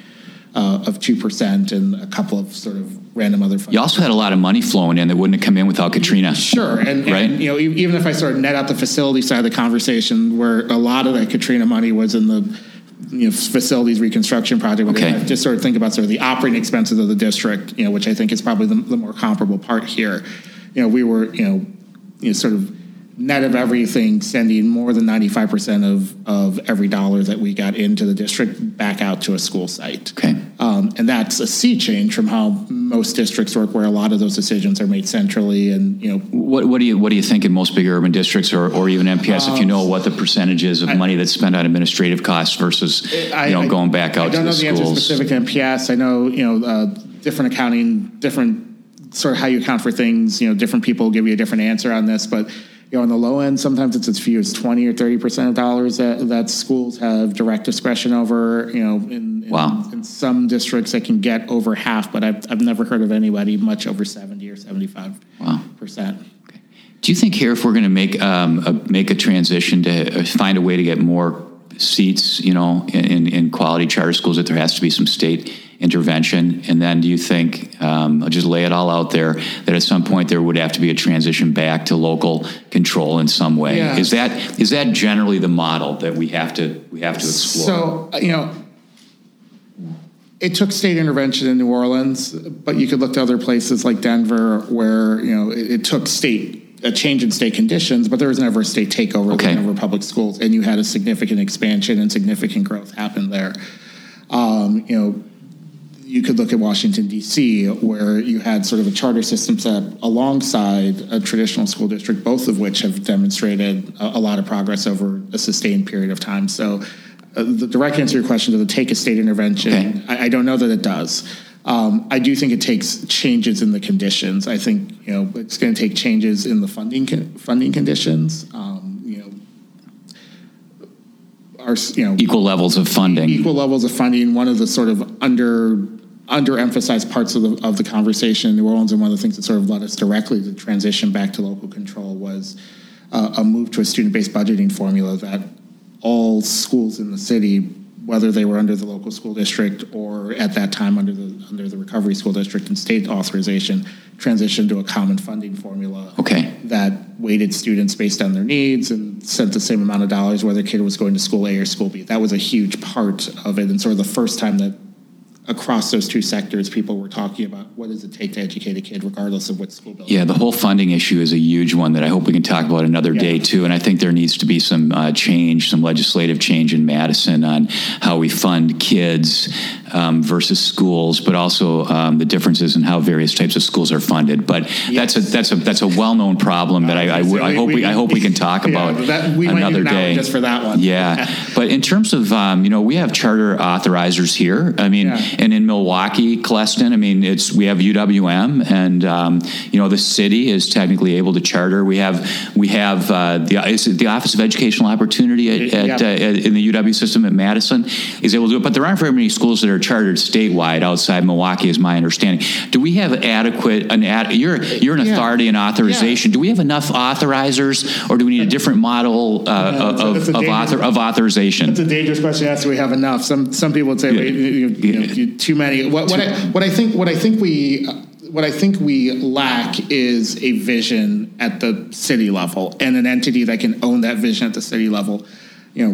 uh, of two percent and a couple of sort of random other. Funds. You also had a lot of money flowing in that wouldn't have come in without Katrina. Sure, and, right? and you know even if I sort of net out the facility side of the conversation, where a lot of that Katrina money was in the you know, facilities reconstruction project. Okay. Just sort of think about sort of the operating expenses of the district, you know, which I think is probably the, the more comparable part here. You know, we were, you know, you know, sort of net of everything, sending more than 95% of, of every dollar that we got into the district back out to a school site. Okay. Um, and that's a sea change from how most districts work, where a lot of those decisions are made centrally. And you know, what, what do you what do you think in most big urban districts, or, or even MPS, um, if you know what the percentage is of I, money that's spent on administrative costs versus I, you know I, going back out to the schools? I don't know the answer specific MPS. I know you know uh, different accounting, different sort of how you account for things. You know, different people give you a different answer on this, but you know, on the low end, sometimes it's as few as 20 or 30 percent of dollars that, that schools have direct discretion over. You know, in, in, wow. in some districts, that can get over half, but I've, I've never heard of anybody much over 70 or 75 wow. percent. Do you think here, if we're going to make um, a, make a transition to uh, find a way to get more seats, you know, in, in quality charter schools, that there has to be some state intervention? And then do you think, um, I'll just lay it all out there, that at some point there would have to be a transition back to local control in some way? Yeah. Is that is that generally the model that we have to we have to explore? So uh, you know. It took state intervention in New Orleans, but you could look to other places like Denver, where you know it, it took state a change in state conditions, but there was never a state takeover okay. over public schools, and you had a significant expansion and significant growth happen there. Um, you know, you could look at Washington, D.C., where you had sort of a charter system set alongside a traditional school district, both of which have demonstrated a, a lot of progress over a sustained period of time. So, uh, the direct answer to your question, does the take a state intervention? Okay. I, I, don't know that it does. Um, I do think it takes changes in the conditions. I think you know it's going to take changes in the funding con- funding conditions. Um, you know, our you know equal levels of funding. Equal levels of funding. One of the sort of under underemphasized parts of the, of the conversation in New Orleans, and one of the things that sort of led us directly to transition back to local control was uh, a move to a student-based budgeting formula that all schools in the city, whether they were under the local school district or at that time under the under the recovery school district and state authorization, transitioned to a common funding formula. Okay. That weighted students based on their needs and sent the same amount of dollars whether a kid was going to school A or school B. That was a huge part of it, and sort of the first time that across those two sectors, people were talking about what does it take to educate a kid, regardless of what school building. Yeah, the whole funding issue is a huge one that I hope we can talk about another yeah. day too. And I think there needs to be some uh, change, some legislative change in Madison on how we fund kids um, versus schools, but also um, the differences in how various types of schools are funded. But yes. that's a that's a that's a well known problem that uh, I, I, I, I, hope we, I hope we can talk about yeah, that, another day just for that one. Yeah, but in terms of um, you know we have charter authorizers here. I mean, yeah. And in Milwaukee, Coleston, I mean it's we have UWM, and um, you know the city is technically able to charter. We have we have uh, the the Office of Educational Opportunity at, at, uh, in the UW system at Madison is able to do it, but there aren't very many schools that are chartered statewide outside Milwaukee, is my understanding. Do we have adequate an ad, you're you're an authority and authorization? Yeah. Do we have enough authorizers, or do we need a different model uh, yeah, of, of, author, of authorization? That's a dangerous question. Yes, we have enough. Some some people would say yeah. you, you, too many. What, what I what I think what I think we what I think we lack is a vision at the city level and an entity that can own that vision at the city level. You know,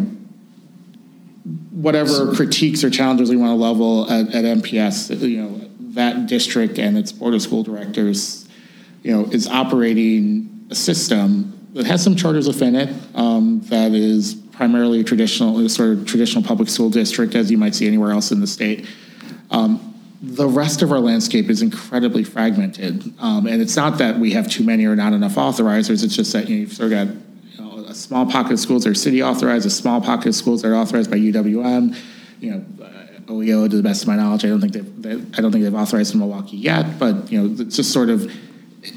whatever critiques or challenges we want to level at, at MPS, you know, that district and its board of school directors, you know, is operating a system that has some charters within it um, that is primarily a traditional, sort of traditional public school district, as you might see anywhere else in the state. Um, the rest of our landscape is incredibly fragmented, um, and it's not that we have too many or not enough authorizers. It's just that you know, you've sort of got a small pocket of schools that are city authorized, a small pocket of schools that are authorized by UWM. You know, uh, OEO, to the best of my knowledge, I don't think they've, they, I don't think they've authorized in Milwaukee yet. But you know, it's just sort of,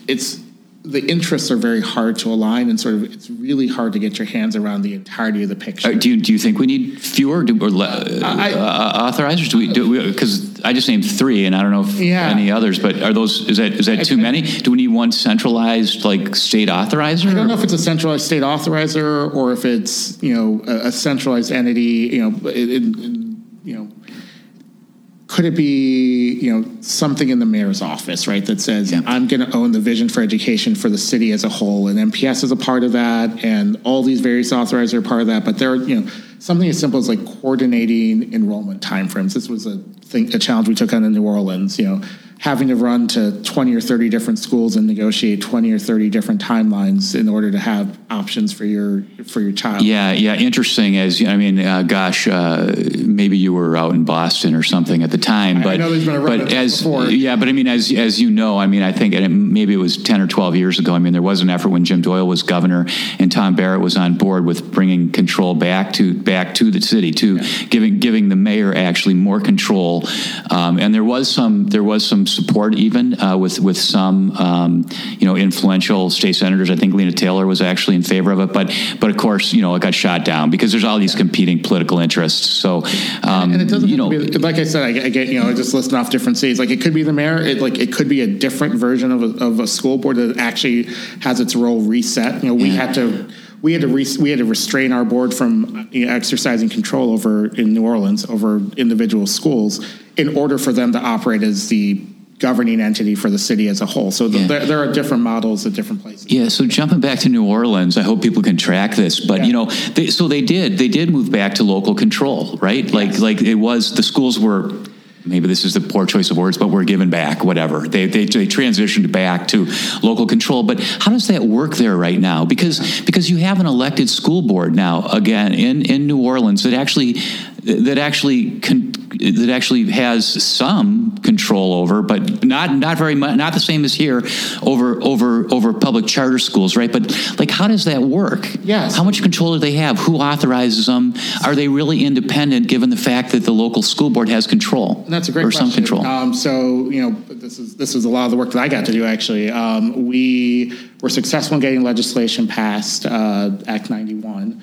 it's the interests are very hard to align, and sort of it's really hard to get your hands around the entirety of the picture. Uh, do you do you think we need fewer do, or le, I- uh, authorizers? Do we do because I just named three, and I don't know if Yeah. any others, but are those is that is that too I- many? Do we need one centralized like state authorizer? I don't know if it's a centralized state authorizer or if it's you know a, a centralized entity. You know, it, it, you know, could it be you know something in the mayor's office, right? That says Yeah. I'm going to own the vision for education for the city as a whole, and MPS is a part of that, and all these various authorizers are part of that. But there, are you know, something as simple as like coordinating enrollment timeframes. This was a thing, a challenge we took on in New Orleans. You know, having to run to 20 or 30 different schools and negotiate 20 or 30 different timelines in order to have options for your for your child. Yeah, yeah, interesting. As I mean, uh, gosh, uh, maybe you were out in Boston or something at the time, I but know there's been a run but as before. yeah, but I mean, as as you know, I mean, I think and it, maybe it was ten or twelve years ago. I mean, there was an effort when Jim Doyle was governor and Tom Barrett was on board with bringing control back to back to the city, to giving giving the mayor actually more control. Um, and there was some there was some support even uh, with with some um, you know influential state senators. I think Lena Taylor was actually in favor of it, but but of course you know it got shot down because there's all these competing political interests. So um, And it doesn't you know. be, like I said, I, I get, you know, just listing off different cities. Like it could be the mayor, it, like it could be a different version of a, of a school board that actually has its role reset. You know, we Yeah. had to, we had to, re, we had to restrain our board from you know, exercising control over in New Orleans over individual schools in order for them to operate as the governing entity for the city as a whole. So the, Yeah. there, there are different models at different places. Yeah, so jumping back to New Orleans, I hope people can track this. But Yeah. you know, they, so they did. They did move back to local control, right? Like, like it was the schools were. Maybe this is the poor choice of words, but we're given back. Whatever they, they they transitioned back to local control. But how does that work there right now? Because because you have an elected school board now again in in New Orleans that actually that actually con, that actually has some control over, but not not very much, not the same as here over over over public charter schools, right? But like, how does that work? Yes. How much control do they have? Who authorizes them? Are they really independent, given the fact that the local school board has control? That's a great or question. some control. Um, so you know, this is this is a lot of the work that I got to do. Actually, um, we were successful in getting legislation passed. Uh, Act ninety one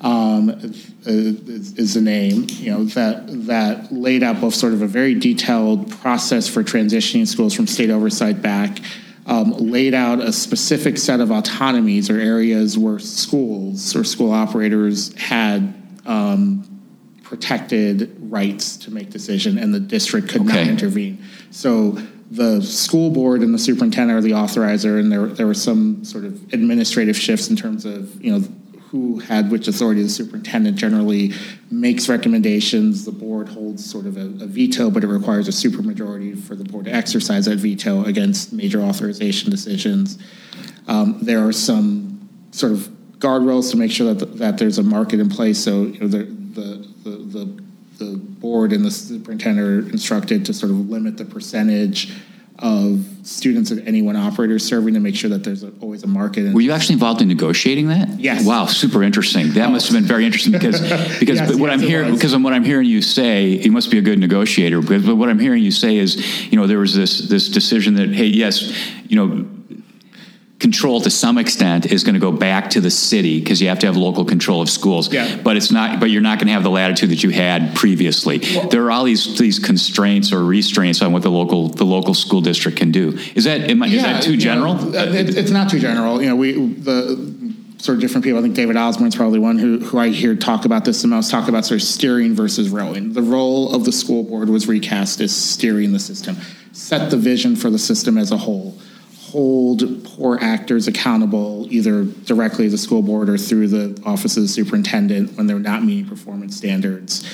um, is, is the name. You know that that laid out both sort of a very detailed process for transitioning schools from state oversight back. Um, laid out a specific set of autonomies or areas where schools or school operators had um, protected rights to make decision, and the district could not intervene. So the school board and the superintendent are the authorizer, and there there were some sort of administrative shifts in terms of you know who had which authority. The superintendent generally makes recommendations. The board holds sort of a, a veto, but it requires a supermajority for the board to exercise that veto against major authorization decisions. Um, there are some sort of guardrails to make sure that that there's a market in place. So you know the the the, the, the board and the superintendent are instructed to sort of limit the percentage of students at any one operator serving to make sure that there's a, always a market. Were you actually involved in negotiating that? Yes. Wow, super interesting. That must have been very interesting because because Yes, what yes, I'm hearing because what I'm hearing you say, you must be a good negotiator. Because what I'm hearing you say is, you know, there was this this decision that hey, yes, you know, control to some extent is going to go back to the city because you have to have local control of schools. Yeah. But it's not. But you're not going to have the latitude that you had previously. there are all these these constraints or restraints on what the local the local school district can do. Is that am I, is that too you know, general? uh, it, it's not too general. You know, we the sort of different people. I think David Osborne's probably one who who I hear talk about this the most. Talk about sort of steering versus rowing. The role of the school board was recast as steering the system, set the vision for the system as a whole, hold poor actors accountable either directly to the school board or through the office of the superintendent when they're not meeting performance standards.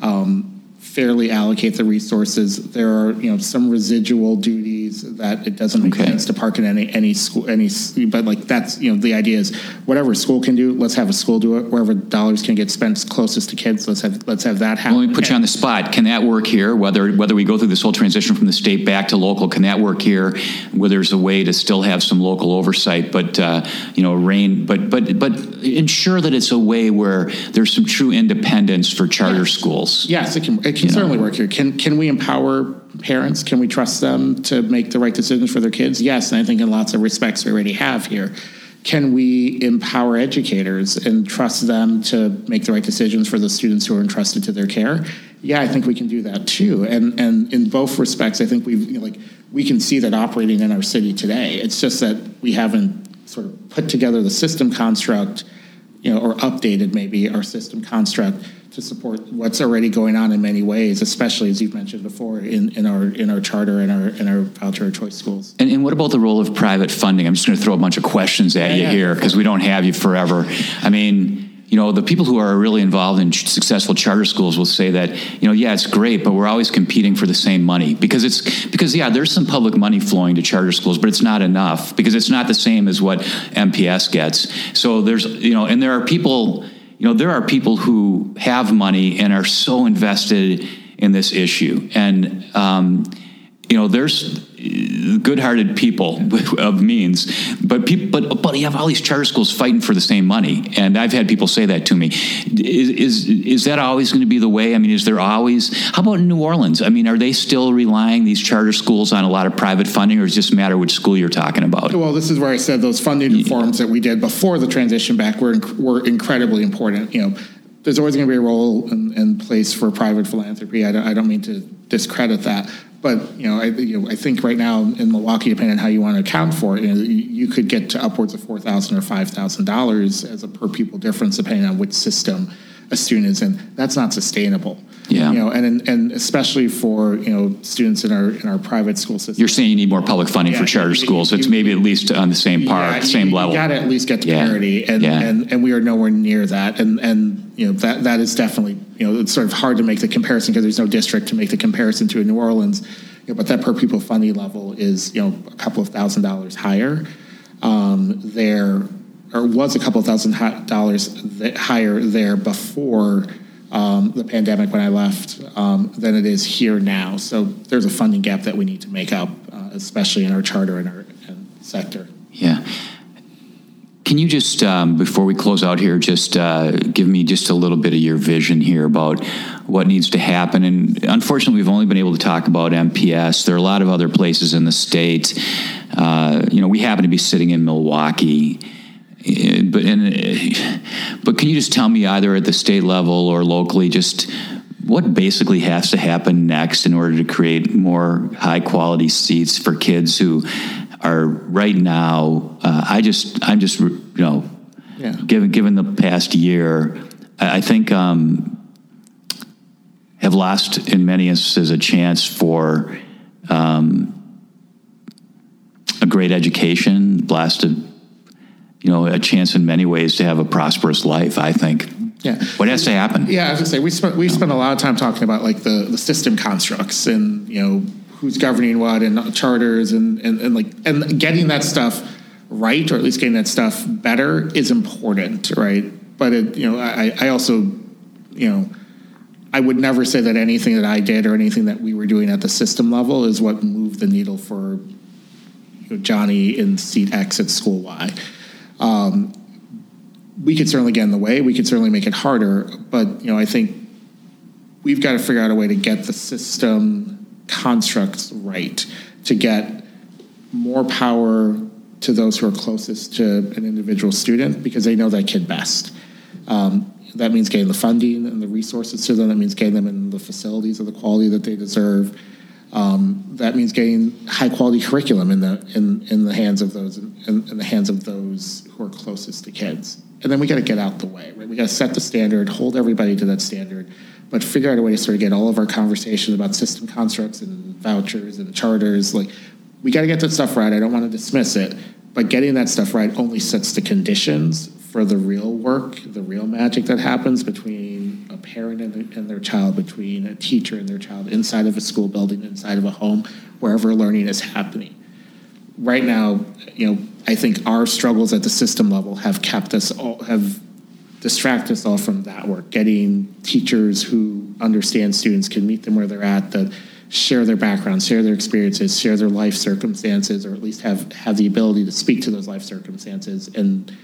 Um, fairly allocate the resources. There are, you know, some residual duties that it doesn't make Okay. sense to park in any any school any. But like that's you know the idea is whatever school can do, let's have a school do it. Wherever dollars can get spent closest to kids, let's have let's have that happen. Let me put you on the spot. Can that work here? Whether whether we go through this whole transition from the state back to local, can that work here? Where there's a way to still have some local oversight, but uh, you know, rein, but but but ensure that it's a way where there's some true independence for charter schools. Yes, it can. It can certainly work here. Can can we empower parents? Can we trust them to make the right decisions for their kids? Yes, and I think in lots of respects we already have here. Can we empower educators and trust them to make the right decisions for the students who are entrusted to their care? Yeah, I think we can do that too. And and in both respects, I think we've you know, like we can see that operating in our city today. It's just that we haven't sort of put together the system construct, you know, or updated maybe our system construct to support what's already going on in many ways, especially as you've mentioned before in, in our in our charter and our in our voucher choice schools. And, and what about the role of private funding? I'm just going to throw a bunch of questions at Yeah, you yeah. here because we don't have you forever. I mean, you know, the people who are really involved in ch- successful charter schools will say that, you know, yeah, it's great, but we're always competing for the same money because it's because yeah, there's some public money flowing to charter schools, but it's not enough because it's not the same as what MPS gets. So there's, you know, and there are people, you know, there are people who have money and are so invested in this issue, and um, you know, there's good-hearted people of means, but people, but but you have all these charter schools fighting for the same money, and I've had people say that to me. Is is is that always going to be the way? I mean, is there always? How about in New Orleans? I mean, are they still relying these charter schools on a lot of private funding, or does it just matter which school you're talking about? Well, this is where I said those funding reforms that we did before the transition back were were incredibly important. You know, there's always going to be a role and, and place for private philanthropy. I don't, I don't mean to discredit that, but you know, I, you know, I think right now in Milwaukee, depending on how you want to account for it, you, know, you could get to upwards of four thousand or five thousand dollars as a per pupil difference, depending on which system a student is in. That's not sustainable. Yeah. You know, and and especially for you know students in our in our private school system. You're saying you need more public funding Yeah, for charter you- schools. you- It's maybe at least on the same par, Yeah, same level. You got to at least get to Yeah. parity, and, and and we are nowhere near that. And and you know that that is definitely you know it's sort of hard to make the comparison because there's no district to make the comparison to in New Orleans. You know, but that per pupil funding level is you know a couple of thousand dollars higher. Um, there or was a couple thousand dollars higher there before. Um, the pandemic when I left um, than it is here now. So there's a funding gap that we need to make up, uh, especially in our charter and our and sector. Yeah. Can you just, um, before we close out here, just uh, give me just a little bit of your vision here about what needs to happen? And unfortunately, we've only been able to talk about MPS. There are a lot of other places in the state. Uh, you know, we happen to be sitting in Milwaukee. But and, but can you just tell me either at the state level or locally just what basically has to happen next in order to create more high quality seats for kids who are right now uh, i just i'm just you know Yeah. given given the past year i, I think um, have lost in many instances a chance for um, a great education blasted you know a chance in many ways to have a prosperous life i think Yeah. what has to happen Yeah, I was gonna say we spent we spent a lot of time talking about like the the system constructs and you know who's governing what and charters and and, and like and getting that stuff right or at least getting that stuff better is important, right? But it, you know, I I also you know I would never say that anything that I did or anything that we were doing at the system level is what moved the needle for you know, Johnny in seat X at school Y we could certainly get in the way. We could certainly make it harder. But you know, I think we've got to figure out a way to get the system constructs right to get more power to those who are closest to an individual student because they know that kid best. Um, that means getting the funding and the resources to them. That means getting them in the facilities of the quality that they deserve. Um, that means getting high quality curriculum in the in, in the hands of those in, in the hands of those who are closest to kids. And then we got to get out the way. Right? We got to set the standard, hold everybody to that standard, but figure out a way to sort of get all of our conversations about system constructs and vouchers and charters. Like we got to get that stuff right. I don't want to dismiss it, but getting that stuff right only sets the conditions for the real work, the real magic that happens between parent and, and their child, between a teacher and their child, inside of a school building, inside of a home, wherever learning is happening. Right now, you know, I think our struggles at the system level have kept us all have distracted us all from that work. Getting teachers who understand students can meet them where they're at, that share their backgrounds, share their experiences, share their life circumstances, or at least have have the ability to speak to those life circumstances and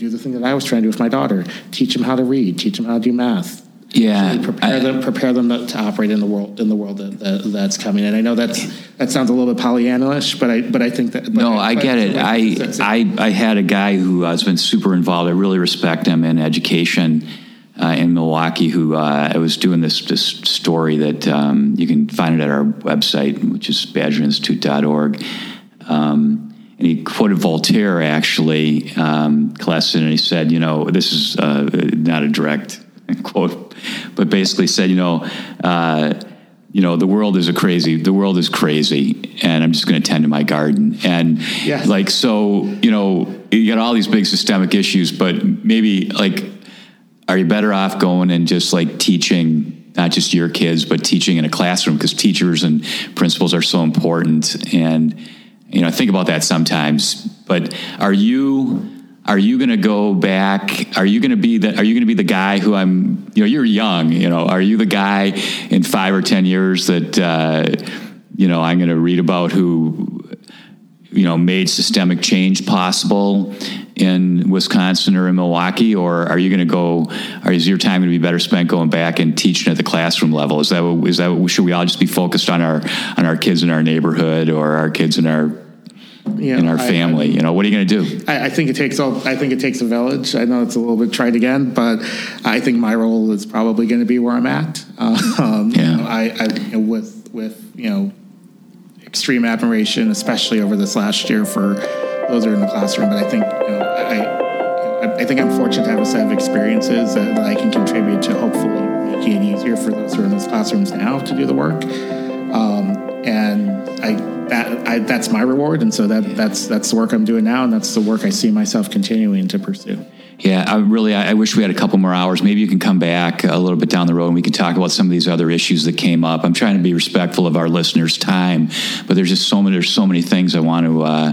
do the thing that I was trying to do with my daughter: teach them how to read, teach them how to do math, Yeah, prepare I- them prepare them to, to operate in the world in the world that, that, that's coming. And I know that's that sounds a little bit Pollyannish, but I but I think that No, I but get it. I, I, I had a guy who uh, has been super involved. I really respect him in education uh, in Milwaukee. Who uh, I was doing this this story that um, you can find it at our website, which is badgerinstitute.org. Um, and he quoted Voltaire actually, um, Coleston, and he said, you know, this is uh, not a direct quote, but basically said, you know, uh, you know, the world is a crazy, the world is crazy, and I'm just going to tend to my garden. And Yes. like, so, you know, you got all these big systemic issues, but maybe like, are you better off going and just like teaching not just your kids, but teaching in a classroom because teachers and principals are so important. And, you know, think about that sometimes. But are you, are you going to go back? Are you going to be the, are you going to be the guy who I'm, you know, you're young, you know, are you the guy in five or 10 years that, uh, you know, I'm going to read about who, you know, made systemic change possible in Wisconsin or in Milwaukee, or are you going to go? Or is your time going to be better spent going back and teaching at the classroom level? Is that is that should we all just be focused on our on our kids in our neighborhood or our kids in our you in know, our I- family? you know, what are you going to do? I, I think it takes all. I think it takes a village. I know it's a little bit trite again, but I think my role is probably going to be where I'm at. Um, Yeah. you know, I, I you know, with with you know extreme admiration, especially over this last year for those who are in the classroom. But I think you know I. I I think I'm fortunate to have a set of experiences that, that I can contribute to hopefully making it easier for those who are in those classrooms now to do the work. Um, and I I, that's my reward, and so that that's that's the work I'm doing now, and that's the work I see myself continuing to pursue. Yeah, I really, I wish we had a couple more hours. Maybe you can come back a little bit down the road and we can talk about some of these other issues that came up. I'm trying to be respectful of our listeners' time, but there's just so many, there's so many things I want to, uh,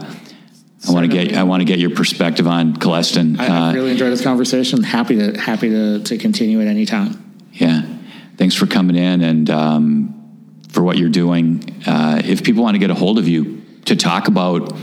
I want to get, I want to get your perspective on Coleston. I, I really enjoyed this conversation. Happy to happy to, to continue at any time. Yeah. Thanks for coming in and um, for what you're doing. Uh, if people want to get a hold of you to talk about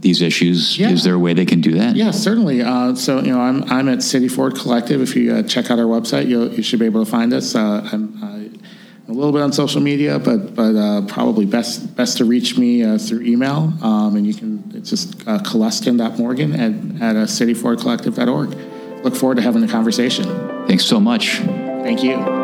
these issues, Yeah. is there a way they can do that? Yeah, certainly. Uh, so you know, I'm I'm at City Forward Collective. If you uh, check out our website, you'll, you should be able to find us. Uh, I'm uh, a little bit on social media, but but uh, probably best best to reach me uh, through email. Um, and you can it's just uh, coleston.morgan at at uh, cityforwardcollective.org. Look forward to having the conversation. Thanks so much. Thank you.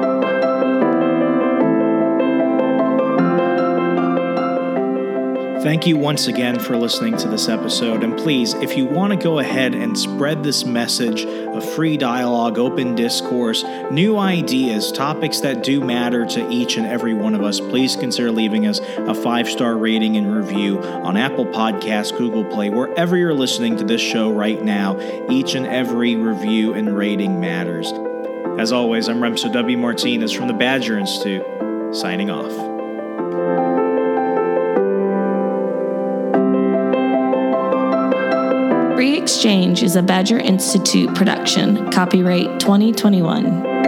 Thank you once again for listening to this episode. And please, if you want to go ahead and spread this message of free dialogue, open discourse, new ideas, topics that do matter to each and every one of us, please consider leaving us a five star rating and review on Apple Podcasts, Google Play, wherever you're listening to this show right now. Each and every review and rating matters. As always, I'm Remso W. Martinez from the Badger Institute, signing off. Free Exchange is a Badger Institute production. Copyright 2021.